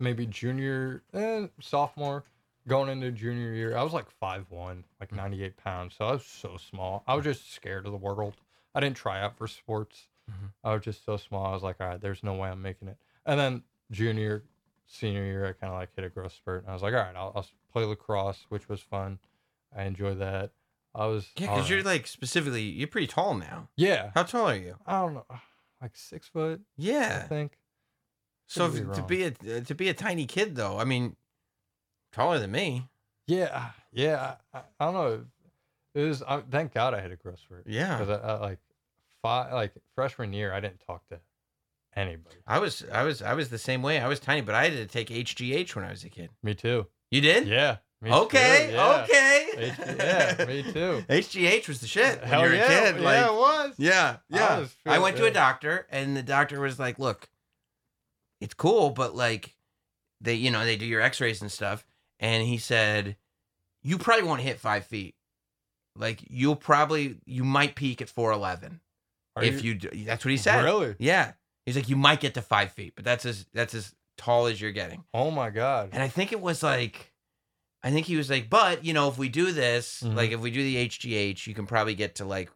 maybe junior, eh, sophomore, going into junior year, I was like 5'1, like 98 pounds. So I was so small. I was just scared of the world. I didn't try out for sports. Mhm. I was just so small. I was like, all right, there's no way I'm making it. And then junior, senior year, I kind of like hit a growth spurt. And I was like, all right, I'll, I'll play lacrosse, which was fun. I enjoyed that. I was Yeah, because you're like specifically, you're pretty tall now. yeah. How tall are you? I don't know, like six foot, Yeah, I think. So Could be to be a to be a tiny kid though, I mean, taller than me. Yeah, yeah. I, I, I don't know. It was. I, thank God I had a growth spurt. Yeah. Because I, I like five, like freshman year, I didn't talk to anybody. I was I was I was the same way. I was tiny, but I had to take HGH when I was a kid. Me too. You did? Yeah. Me too, Okay. yeah. Okay. H- yeah, me too. HGH was the shit when Hell you were yeah, a kid. Like, yeah, it was. Yeah, I yeah. was I, went to a doctor, and the doctor was like, "Look, it's cool, but like, they, you know, they do your X-rays and stuff." And he said, "You probably won't hit five feet. Like, you'll probably, you might peak at four eleven Are if you, do, That's what he said. Really? Yeah. He's like, you might get to five feet, but that's as that's as tall as you're getting. Oh my God. And I think it was like, I think he was like, but you know, if we do this, Mhm. like if we do the HGH, you can probably get to like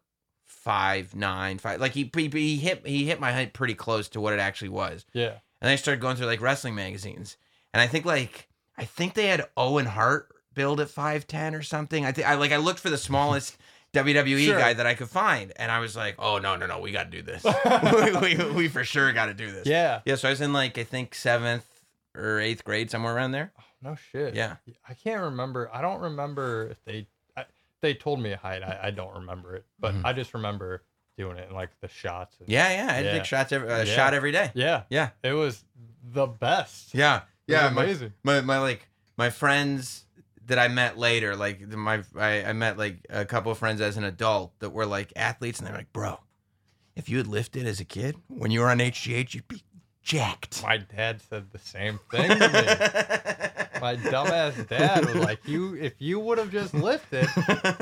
five nine five. Like he, he he hit he hit my height pretty close to what it actually was. Yeah. And I started going through like wrestling magazines, and I think like I think they had Owen Hart build at five ten or something. I think I like I looked for the smallest. WWE Sure. guy that I could find, and I was like, "Oh no, no, no, we got to do this. we, we, we for sure got to do this." Yeah. Yeah, so I was in like I think seventh or eighth grade, somewhere around there. Oh, No shit. Yeah. I can't remember. I don't remember if they I, they told me a height. I, I don't remember it, but Mhm. I just remember doing it and like the shots. And, Yeah, yeah, I had Yeah. take shots every uh, Yeah. shot every day. Yeah. Yeah, It was the best. yeah, yeah. My, amazing. my my like my friends that I met later, like my I, I met like a couple of friends as an adult that were like athletes, and they're like, "Bro, if you had lifted as a kid when you were on HGH, you'd be jacked." My dad said the same thing to me. My dumbass dad was like, "You, if you would have just lifted,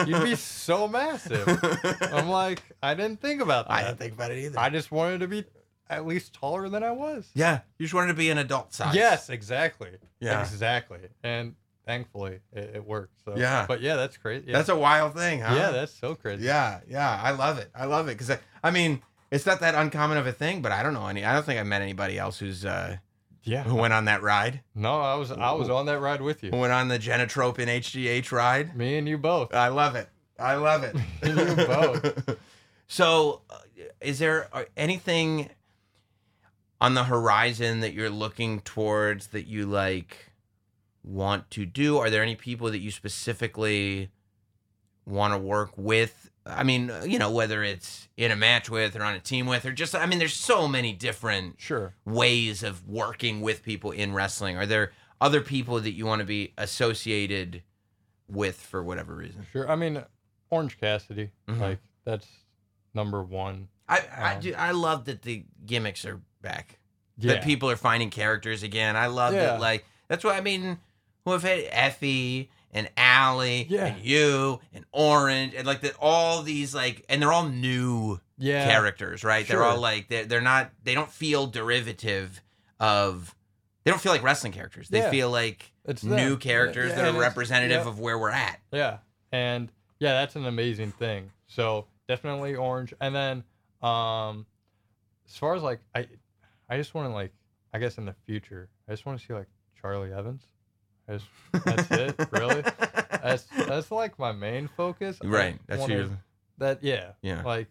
you'd be so massive." I'm like, I didn't think about that. I didn't think about it either. I just wanted to be at least taller than I was. yeah, you just wanted to be an adult size. Yes, exactly. Yeah. exactly. And thankfully, it, it worked. So Yeah. but yeah, that's crazy. Yeah. that's a wild thing, huh? yeah, that's so crazy. Yeah, yeah, I love it. I love it because I, I mean, it's not that uncommon of a thing, but I don't know any. I don't think I've met anybody else who's uh yeah. who went on that ride, No, I was I was on that ride with who you. went on the Genotropin HGH ride. Me and you both. I love it. I love it. You both. So, uh, is there uh, anything on the horizon that you're looking towards that you like want to do? Are there any people that you specifically want to work with? I mean, you know, whether it's in a match with or on a team with or just I mean there's so many different Sure. ways of working with people in wrestling. Are there other people that you want to be associated with for whatever reason? Sure. I mean, Orange Cassidy, Mhm. like that's number one. I I, Um, do, I love that the gimmicks are back. Yeah. That people are finding characters again. I love Yeah. that. Like that's what I mean. Who have had Effy and Allie Yeah. and you and Orange and like that all these like and they're all new yeah. characters, right? They're all like they're they're not they don't feel derivative of they don't feel like wrestling characters. They Yeah. feel like It's new them. characters that are representative of where we're at. Yeah. And yeah, that's an amazing thing. So definitely orange. And then um as far as like I I just wanna like I guess in the future, I just wanna see like Charli Evans. I just that's it, really. That's that's like my main focus. I right. That's wanna- your that yeah. Yeah. Like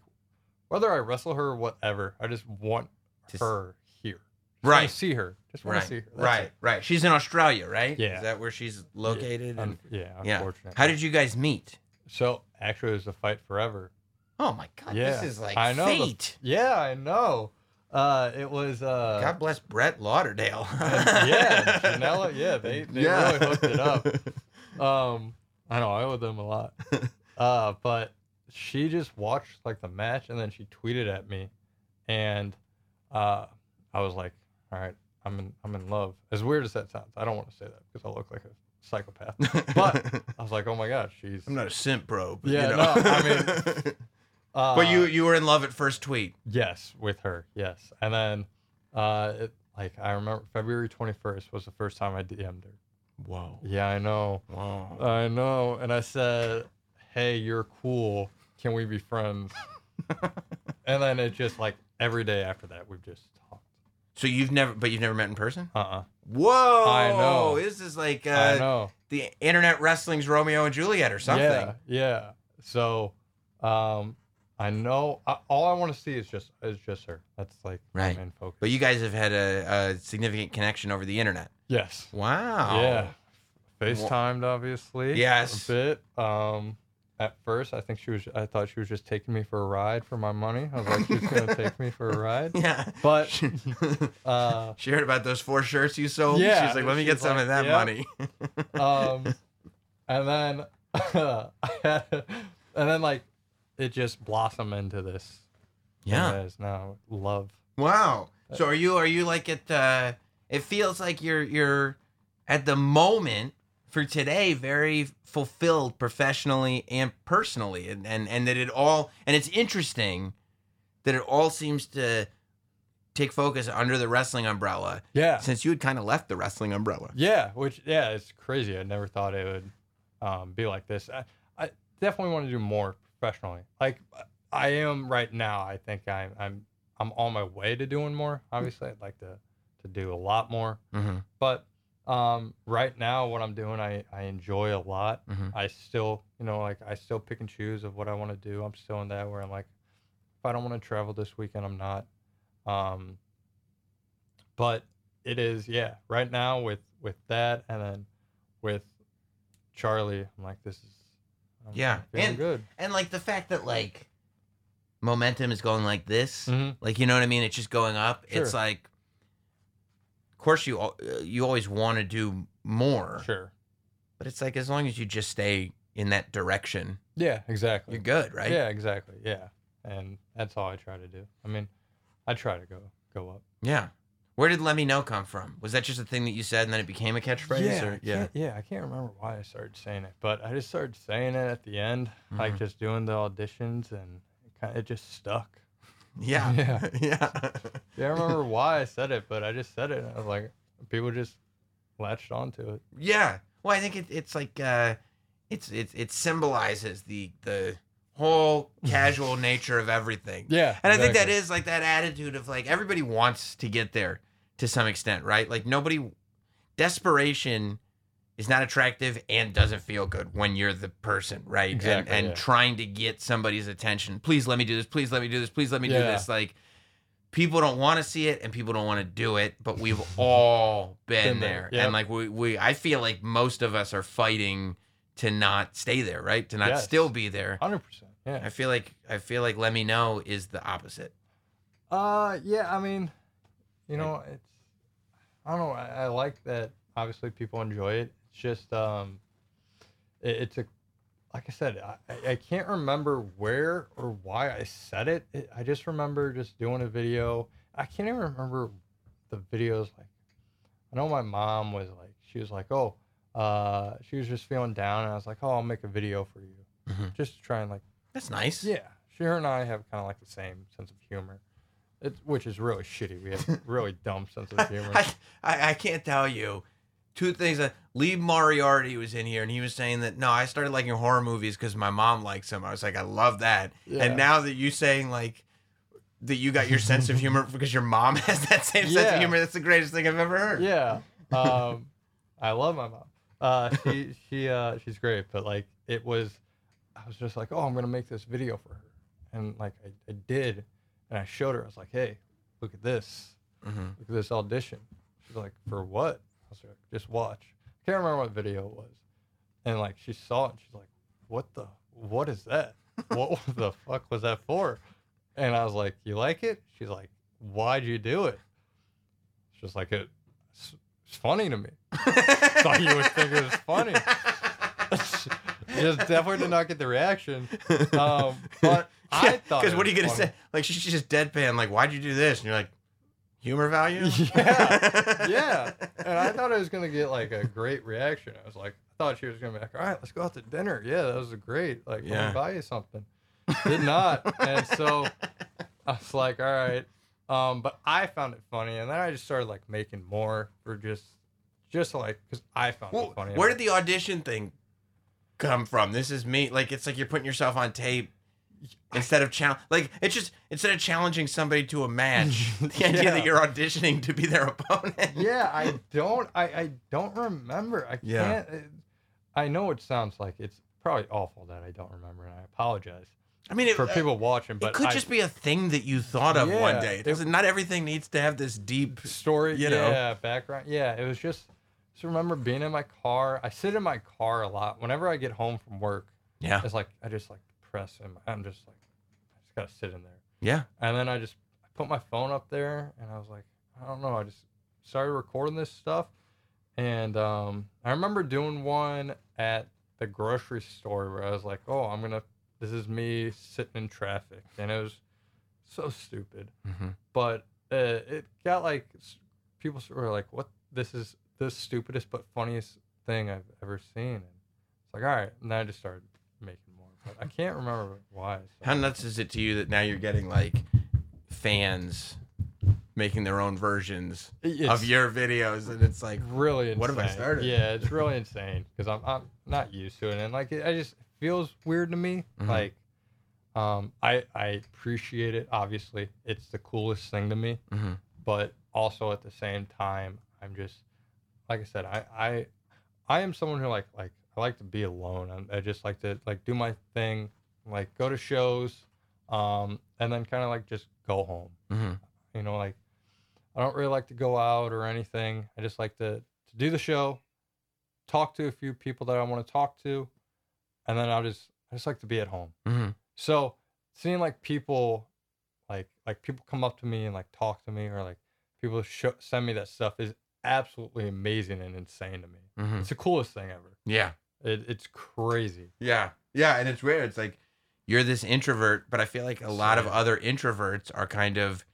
whether I wrestle her or whatever, I just want Just- her here. Just Right. see her. Just want right. to see her. That's right. it. Right. She's in Australia, right? Yeah. Is that where she's located? Un- And- yeah, yeah. unfortunately. How did you guys meet? So actually, it was a fight forever. Oh my god, Yeah, this is like I know the- fate. Yeah, I know. Uh, it was. Uh, God bless Brett Lauderdale. yeah, Janela. Yeah, they they really hooked it up. Um, I know I owe them a lot. Uh, but she just watched like the match and then she tweeted at me, and uh, I was like, all right, I'm in I'm in love. As weird as that sounds, I don't want to say that because I look like a psychopath. But I was like, oh my gosh, she's. I'm not a simp, bro. But, Yeah, you know. no, I mean, Uh, but you you were in love at first tweet. Yes, with her. Yes, and then, uh, it, like I remember February twenty first was the first time I DM'd her. Whoa. Yeah, I know, Whoa. I know, and I said, "Hey, you're cool. Can we be friends?" and then it just like every day after that we've just talked. So you've never, but you've never met in person. Uh uh Whoa. I know. This is like I uh, know. the internet wrestling's Romeo and Juliet or something. Yeah, yeah. So, um, I know. I, all I want to see is just is just her. That's like Right. my main focus. But you guys have had a, a significant connection over the internet. yes. Wow. Yeah. FaceTimed, obviously. Yes. A bit. Um, at first, I think she was. I thought she was just taking me for a ride for my money. I was like, she's gonna take me for a ride. Yeah. But she uh, heard about those four shirts you sold. Yeah, She's like, let me get some like, of that "Yep." money. um, and then, and then like, it just blossomed into this. Yeah. that is now love. Wow. So are you are you like at uh it feels like you're you're at the moment for today very fulfilled professionally and personally and and, and that it all and it's interesting that it all seems to take focus under the wrestling umbrella Yeah. since you had kind of left the wrestling umbrella. Yeah, which yeah, it's crazy. I never thought it would um, be like this. I, I definitely want to do more professionally. Like I am right now. I think I'm I'm I'm on my way to doing more. Obviously, I'd like to to do a lot more. Mm-hmm. But um, right now, what I'm doing, I I enjoy a lot. Mhm. I still, you know, like I still pick and choose of what I want to do. I'm still in that where I'm like, if I don't want to travel this weekend, I'm not. Um, but it is, yeah. Right now with with that, and then with Charli, I'm like, this is, I'm Yeah, and- good. And like the fact that like momentum is going like this, Mhm. like you know what I mean, it's just going up. It's like of course you uh, you always want to do more. Sure. But it's like as long as you just stay in that direction, Yeah, exactly. you're good, right? Yeah, exactly. Yeah, and that's all I try to do. I mean, I try to go go up. Yeah. Where did let me know come from? Was that just a thing that you said and then it became a catchphrase? yeah, Or, I can't- yeah. I can't remember why I started saying it, but I just started saying it at the end, like Mhm. just doing the auditions, and it, kind it just stuck. Yeah. Yeah. Yeah. Yeah, I remember why I said it, but I just said it. And I was like, people just latched onto it. Yeah. Well, I think it, it's like uh, it's it it symbolizes the the whole casual nature of everything. Yeah, And I think that is like that attitude of like everybody wants to get there to some extent, right? Like nobody desperation is not attractive and doesn't feel good when you're the person, right? Exactly, and and yeah. trying to get somebody's attention. Please let me do this. Please let me do this. Please let me do this. Like people don't want to see it and people don't want to do it, but we've all been, Been there. there, yep. And like we, we I feel like most of us are fighting to not stay there, right? To not Yes. still be there. Hundred percent. Yeah. I feel like I feel like let me know is the opposite. Uh, yeah. I mean, you know, it's I don't know. I, I like that. Obviously, people enjoy it. It's just um, it, it's a like I said. I, I- can't remember where or why I said it. it. I just remember just doing a video. I can't even remember the videos. Like, I know my mom was like, she was like, oh, uh, she was just feeling down, and I was like, oh, I'll make a video for you, Mhm. just to try and like That's nice. yeah, she her and I have kind of like the same sense of humor, it, which is really shitty. We have really dumb sense of humor. I, I I can't tell you two things. That Lee Moriarty was in here and he was saying that no, I started liking horror movies because my mom likes them. I was like, I love that. Yeah. And now that you saying like that you got your sense of humor because your mom has that same sense of humor, that's the greatest thing I've ever heard. yeah, um, I love my mom. Uh, she she uh, she's great, but like it was, I was just like, oh, I'm gonna make this video for her, and like I, I did, and I showed her. I was like, hey, look at this. Mhm. Look at this audition. She's like, for what? I was like, just watch. I can't remember what video it was. And like she saw it and she's like, what the what is that? what the fuck was that for? And I was like, you like it? She's like, why'd you do it? She's like, it, it's, it's funny to me. Thought you would think it was funny. Just definitely did not get the reaction. Um, but I thought Because what are you gonna say? Like she's just deadpan. Like why'd you do this? And you're like, humor value. Yeah, yeah. And I thought I was gonna get like a great reaction. I was like, I thought she was gonna be like, all right, let's go out to dinner. Yeah, that was great. Like, let Yeah. me buy you something. Did not. and so I was like, all right. Um, but I found it funny, and then I just started like making more for just, just like, cause I found Well, it funny. where did the audition thing come from? This is me. Like it's like you're putting yourself on tape instead of challenge. Like it's just instead of challenging somebody to a match, the idea Yeah. that you're auditioning to be their opponent. yeah, I don't, I, I don't remember. I Yeah. can't. I know it sounds like it's probably awful that I don't remember, and I apologize I mean, it, for uh, people watching. But it could I, just be a thing that you thought of one day. It it- doesn't. Not everything needs to have this deep. story, you know? yeah, background, yeah. It was just, just remember being in my car. I sit in my car a lot. Whenever I get home from work, Yeah. it's like I just like press and I'm just like, I just gotta sit in there. Yeah. And then I just I put my phone up there and I was like, I don't know. I just started recording this stuff. And um, I remember doing one at the grocery store where I was like, oh, I'm to, this is me sitting in traffic. And it was so stupid. Mhm. But uh, it got like, people were like, what? This is the stupidest but funniest thing I've ever seen. And it's like, all right. And then I just started making more. But I can't remember why. so- How nuts is it to you that now you're getting like fans making their own versions of your videos, and it's like, really insane. What have I started? Yeah, it's really insane because I'm I'm not used to it, and like it, I just feels weird to me. Mhm. Like, um, I I appreciate it. Obviously, it's the coolest thing to me, Mhm. but also at the same time, I'm just like I said, I I I am someone who like like I like to be alone. I'm, I just like to like do my thing, like go to shows, um, and then kind of like just go home. Mhm. You know, like I don't really like to go out or anything. I just like to to do the show, talk to a few people that I want to talk to, and then I'll just I just like to be at home. Mhm. So seeing like people, like like people come up to me and like talk to me or like people show, send me that stuff is absolutely amazing and insane to me. Mhm. It's the coolest thing ever. yeah, It, it's crazy. yeah, yeah, and it's weird. It's like you're this introvert, but I feel like a lot of other introverts are kind of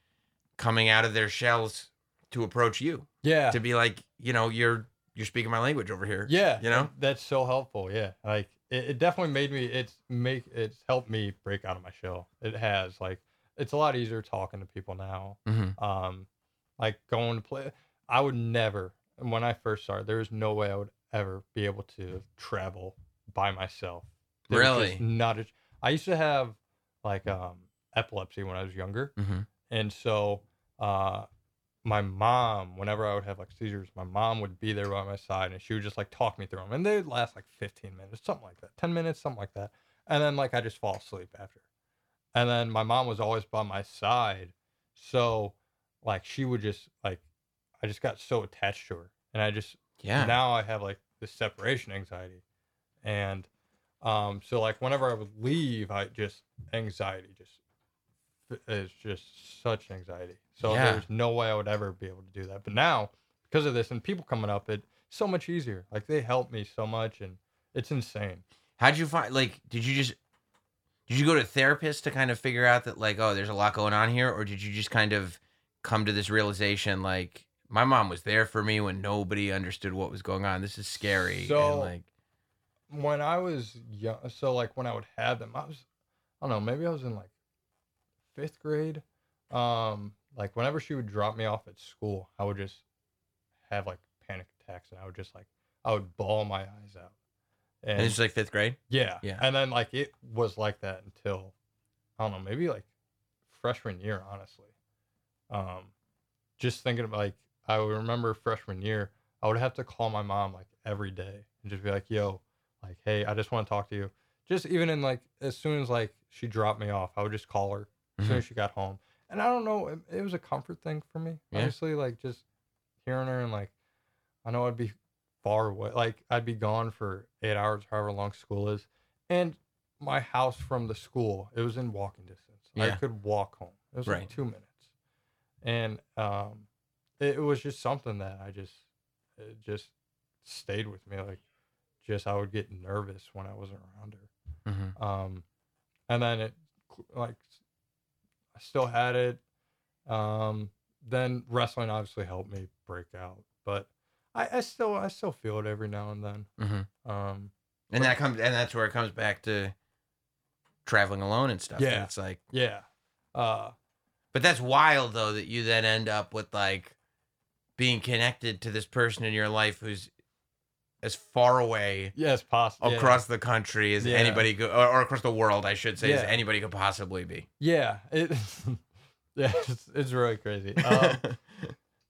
coming out of their shells to approach you Yeah. to be like, you know, you're you're speaking my language over here. Yeah, you know. that's so helpful. Yeah, like it, it definitely made me. It's make it's helped me break out of my shell. It has like it's a lot easier talking to people now. Mhm. Um, like going to play. I would never. When I first started, there was no way I would ever be able to travel by myself. There Really? not. A, I used to have like um epilepsy when I was younger. Mhm. And so uh my mom, whenever I would have like seizures, my mom would be there by my side and she would just like talk me through them. And they'd last like 15 minutes, something like that, 10 minutes, something like that. And then like I just fall asleep after. And then my mom was always by my side So, like, she would just like, I just got so attached to her, and I just Yeah. now I have like this separation anxiety, and um, so like whenever I would leave, I just anxiety just is just such anxiety. So Yeah. there's no way I would ever be able to do that. But now because of this and people coming up, it's so much easier. Like they help me so much, and it's insane. How'd you find like did you just did you go to a therapist to kind of figure out that like, oh, there's a lot going on here, or did you just kind of come to this realization like my mom was there for me when nobody understood what was going on. This is scary. So- and like when I was young, so like when I would have them, I was, I don't know, maybe I was in like fifth grade. Um, like whenever she would drop me off at school, I would just have like panic attacks, and I would just like I would bawl my eyes out. and this is like fifth grade? Yeah. Yeah. And then like it was like that until I don't know, maybe like freshman year, honestly. Um just thinking about like I would remember freshman year, I would have to call my mom like every day and just be like, yo, like, hey, I just want to talk to you. Just even in like as soon as like she dropped me off, I would just call her as soon Mhm. as she got home. And I don't know, it, it was a comfort thing for me. Yeah. Honestly, like just hearing her and like I know I'd be far away. Like I'd be gone for eight hours, however long school is, and my house from the school it was in walking distance. I could walk home. It was Right. like two minutes, and um, it, was just something that I just it just stayed with me. Like, just I would get nervous when I wasn't around her. Mm-hmm. Um, and then it like I still had it. Um, then wrestling obviously helped me break out, but I, I still I still feel it every now and then. Mm-hmm. Um, And that comes and that's where it comes back to traveling alone and stuff. And Yeah. it's like yeah. Uh, But that's wild though that you then end up with like being connected to this person in your life who's as far away yeah, it's possible. across the country as Yeah. anybody go, or, or across the world, I should say, as anybody could possibly be. Yeah. It. yeah, it's, it's really crazy. Um,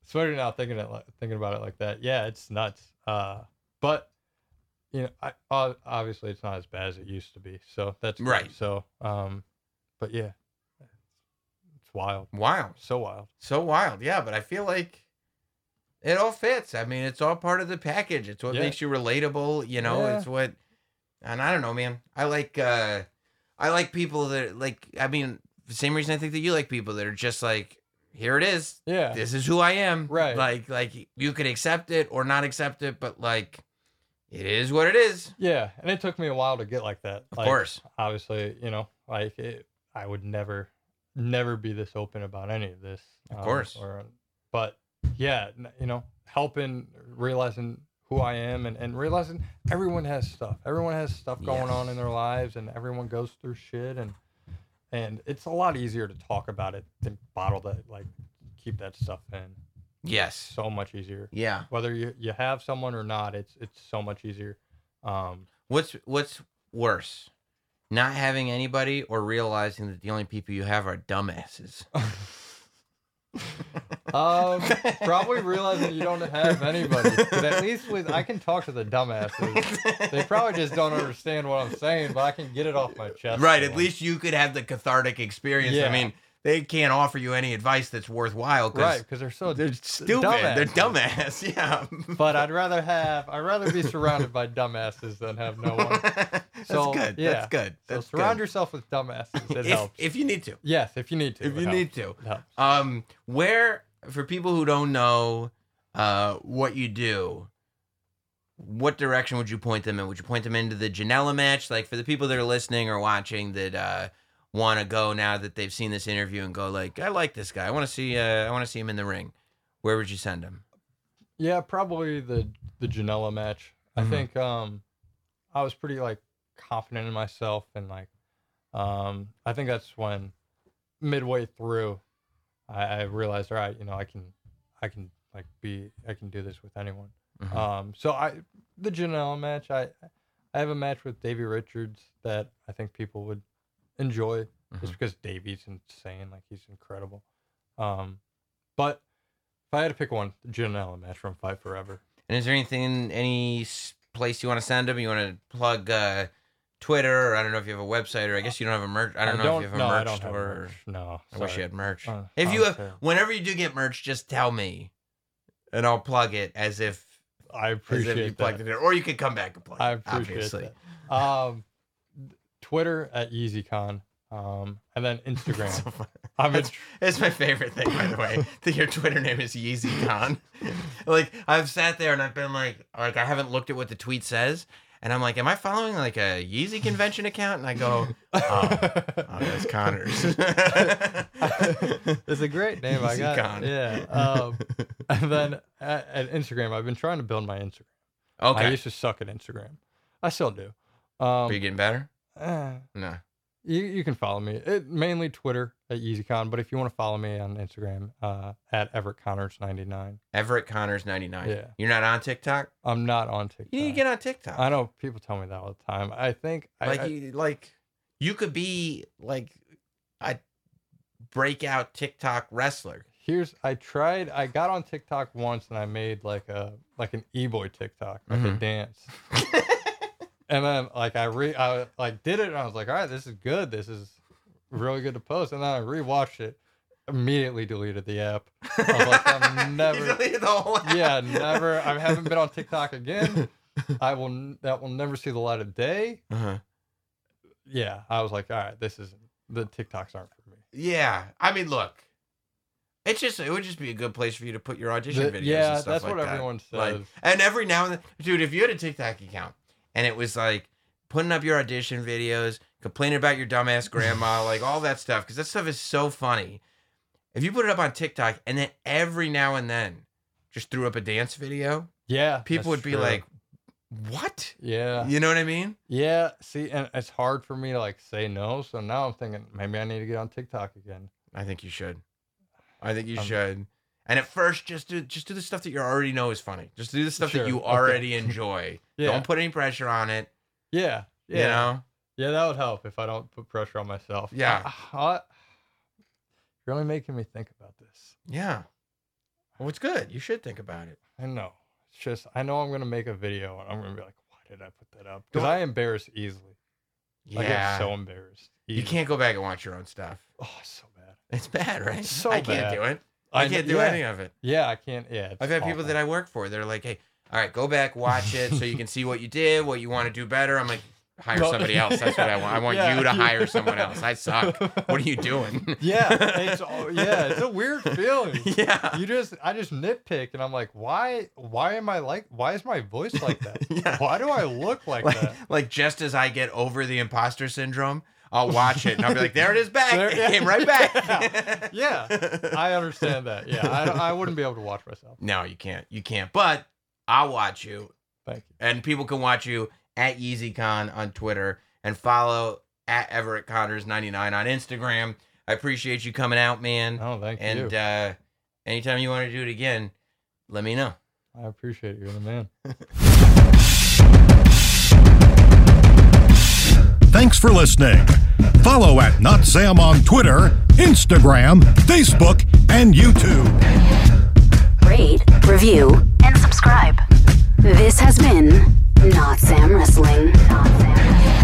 especially now thinking it like, thinking about it like that. Yeah, it's nuts. Uh, but you know, I obviously it's not as bad as it used to be. So that's good. Right. So, um, but yeah, it's, it's wild. wild, So wild. so wild, yeah. But I feel like it all fits. I mean, it's all part of the package. It's what Yeah. makes you relatable. You know, Yeah. it's what. And I don't know, man. I like. uh I like people that like. I mean, the same reason I think that you like people that are just like, here it is. Yeah. this is who I am. Right. Like like you could accept it or not accept it, but like it is what it is. Yeah, and it took me a while to get like that. Of Like, course. obviously, you know, like it, I would never, never be this open about any of this. um, Of course. Or, but yeah, you know, helping, realizing who I am, and, and realizing everyone has stuff. Everyone has stuff going on in their lives, and everyone goes through shit, and and it's a lot easier to talk about it than bottle that, like, keep that stuff in. Yes. So much easier. Yeah. Whether you, you have someone or not, it's it's so much easier. Um, What's what's worse? Not having anybody or realizing that the only people you have are dumbasses. Um, probably realizing you don't have anybody. But at least with I can talk to the dumbasses. They probably just don't understand what I'm saying, but I can get it off my chest. right, at least you could have the cathartic experience. I mean, they can't offer you any advice that's worthwhile right because they're so. they're stupid. They're dumbasses. dumbass. Yeah. But I'd rather have I'd rather be surrounded by dumbasses than have no one. that's So, good. yeah. That's good. So surround good. yourself with dumbasses. It if, helps. if you need to. yes, if you need to. If you helps. need to. Um, where for people who don't know uh what you do, what direction would you point them in? Would you point them into the Janela match? Like for the people that are listening or watching that uh want to go now that they've seen this interview and go like, I like this guy. I want to see uh I want to see him in the ring. Where would you send him? Yeah, probably the the Janela match. Mhm. I think um I was pretty like confident in myself and like um I think that's when midway through I, I realized all right, you know, I can I can like be I can do this with anyone. Mhm. Um so I the Janela match, I I have a match with Davey Richards that I think people would enjoy just Mhm. because Davey's insane, like he's incredible. Um but if I had to pick one, the Janela match from Fight Forever. And is there anything, any place you want to send him? You want to plug uh, Twitter, or I don't know if you have a website, or I guess you don't have a merch. I don't know if you have a no, merch I don't store. merch. No, I wish you had merch. Uh, if you have, whenever you do get merch, just tell me, and I'll plug it as if I as if appreciate you plugged that. it in, or you could come back and plug I it. appreciate obviously. that. Um, Twitter at EasyCon, um, and then Instagram. So. I'm in, it's my favorite thing, by the way. that your Twitter name is YeezyCon. Like I've sat there and I've been like, like I haven't looked at what the tweet says, and I'm like, am I following like a Yeezy convention account? And I go, oh, oh that's Connors. it's a great name. I Easy got. Yeah. Um, and then at, at Instagram, I've been trying to build my Instagram. Okay. I used to suck at Instagram. I still do. are Um, you getting better? eh, No. You, you can follow me. It, mainly Twitter at EasyCon, but if you want to follow me on Instagram, uh, at Everett Connors ninety nine. Everett Connors 99. Yeah. You're not on TikTok? I'm not on TikTok. You need to get on TikTok. I know people tell me that all the time. I think like I, you like you could be like a breakout TikTok wrestler. here's I tried. I got on TikTok once and I made like a like an e boy TikTok, like a Mhm. dance. and then like I re I like did it and I was like, all right, this is good. This is really good to post. And then I rewatched it, immediately deleted the app. I was like, I'm never. deleted the whole app. Yeah, never. I haven't been on TikTok again. I will. That will never see the light of day. Uh-huh. Yeah, I was like, all right, this isn't. The TikToks aren't for me. Yeah, I mean, look, it's just it would just be a good place for you to put your audition The- videos. yeah, and stuff that's like what that. everyone Like, says. and every now and then, dude, if you had a TikTok account and it was like putting up your audition videos, complaining about your dumbass grandma, like all that stuff, because that stuff is so funny. If you put it up on TikTok and then every now and then just threw up a dance video, Yeah, people would be true. like, "What?" yeah, You know what I mean? yeah. See, and it's hard for me to like say no. So now I'm thinking maybe I need to get on TikTok again. I think you should. I think you Um, should. And at first, just do just do the stuff that you already know is funny. Just do the stuff Sure, that you okay. already enjoy. Yeah, Don't put any pressure on it. yeah, yeah. You know. Yeah, that would help if I don't put pressure on myself. Yeah. I, I, you're really making me think about this. Yeah. Well, it's good. You should think about it. I know. It's just I know I'm gonna make a video and I'm gonna be like, why did I put that up? Because I embarrass easily. Yeah. I get so embarrassed. you can't go back and watch your own stuff. Oh, it's so bad. It's bad, right? So bad. I can't do it. I, can't do yeah. any of it. Yeah, I can't. Yeah, I've had people that I work for. They're like, "Hey, all right, go back, watch it, so you can see what you did, what you want to do better." I'm like, "Hire somebody else. That's what I want. I want yeah, you to hire someone else. I suck. What are you doing?" Yeah, it's all- yeah, it's a weird feeling. yeah. You just I just nitpick and I'm like, why why am I like why is my voice like that? Yeah. Why do I look like, like, that? like just as I get over the imposter syndrome, I'll watch it and I'll be like, "There it is back. There- it yeah. came right back." Yeah. I understand that. Yeah, I, I wouldn't be able to watch myself. no, you can't. You can't. But I'll watch you, Thank you. and people can watch you at EasyCon on Twitter and follow at Everett Connors ninety nine on Instagram. I appreciate you coming out, man. Oh, thank and you. uh, anytime you want to do it again, let me know. I appreciate you, You're the man. Thanks for listening. Follow at Not Sam on Twitter, Instagram, Facebook, and YouTube. Rate, review, and subscribe. This has been Not Sam Wrestling. Not Sam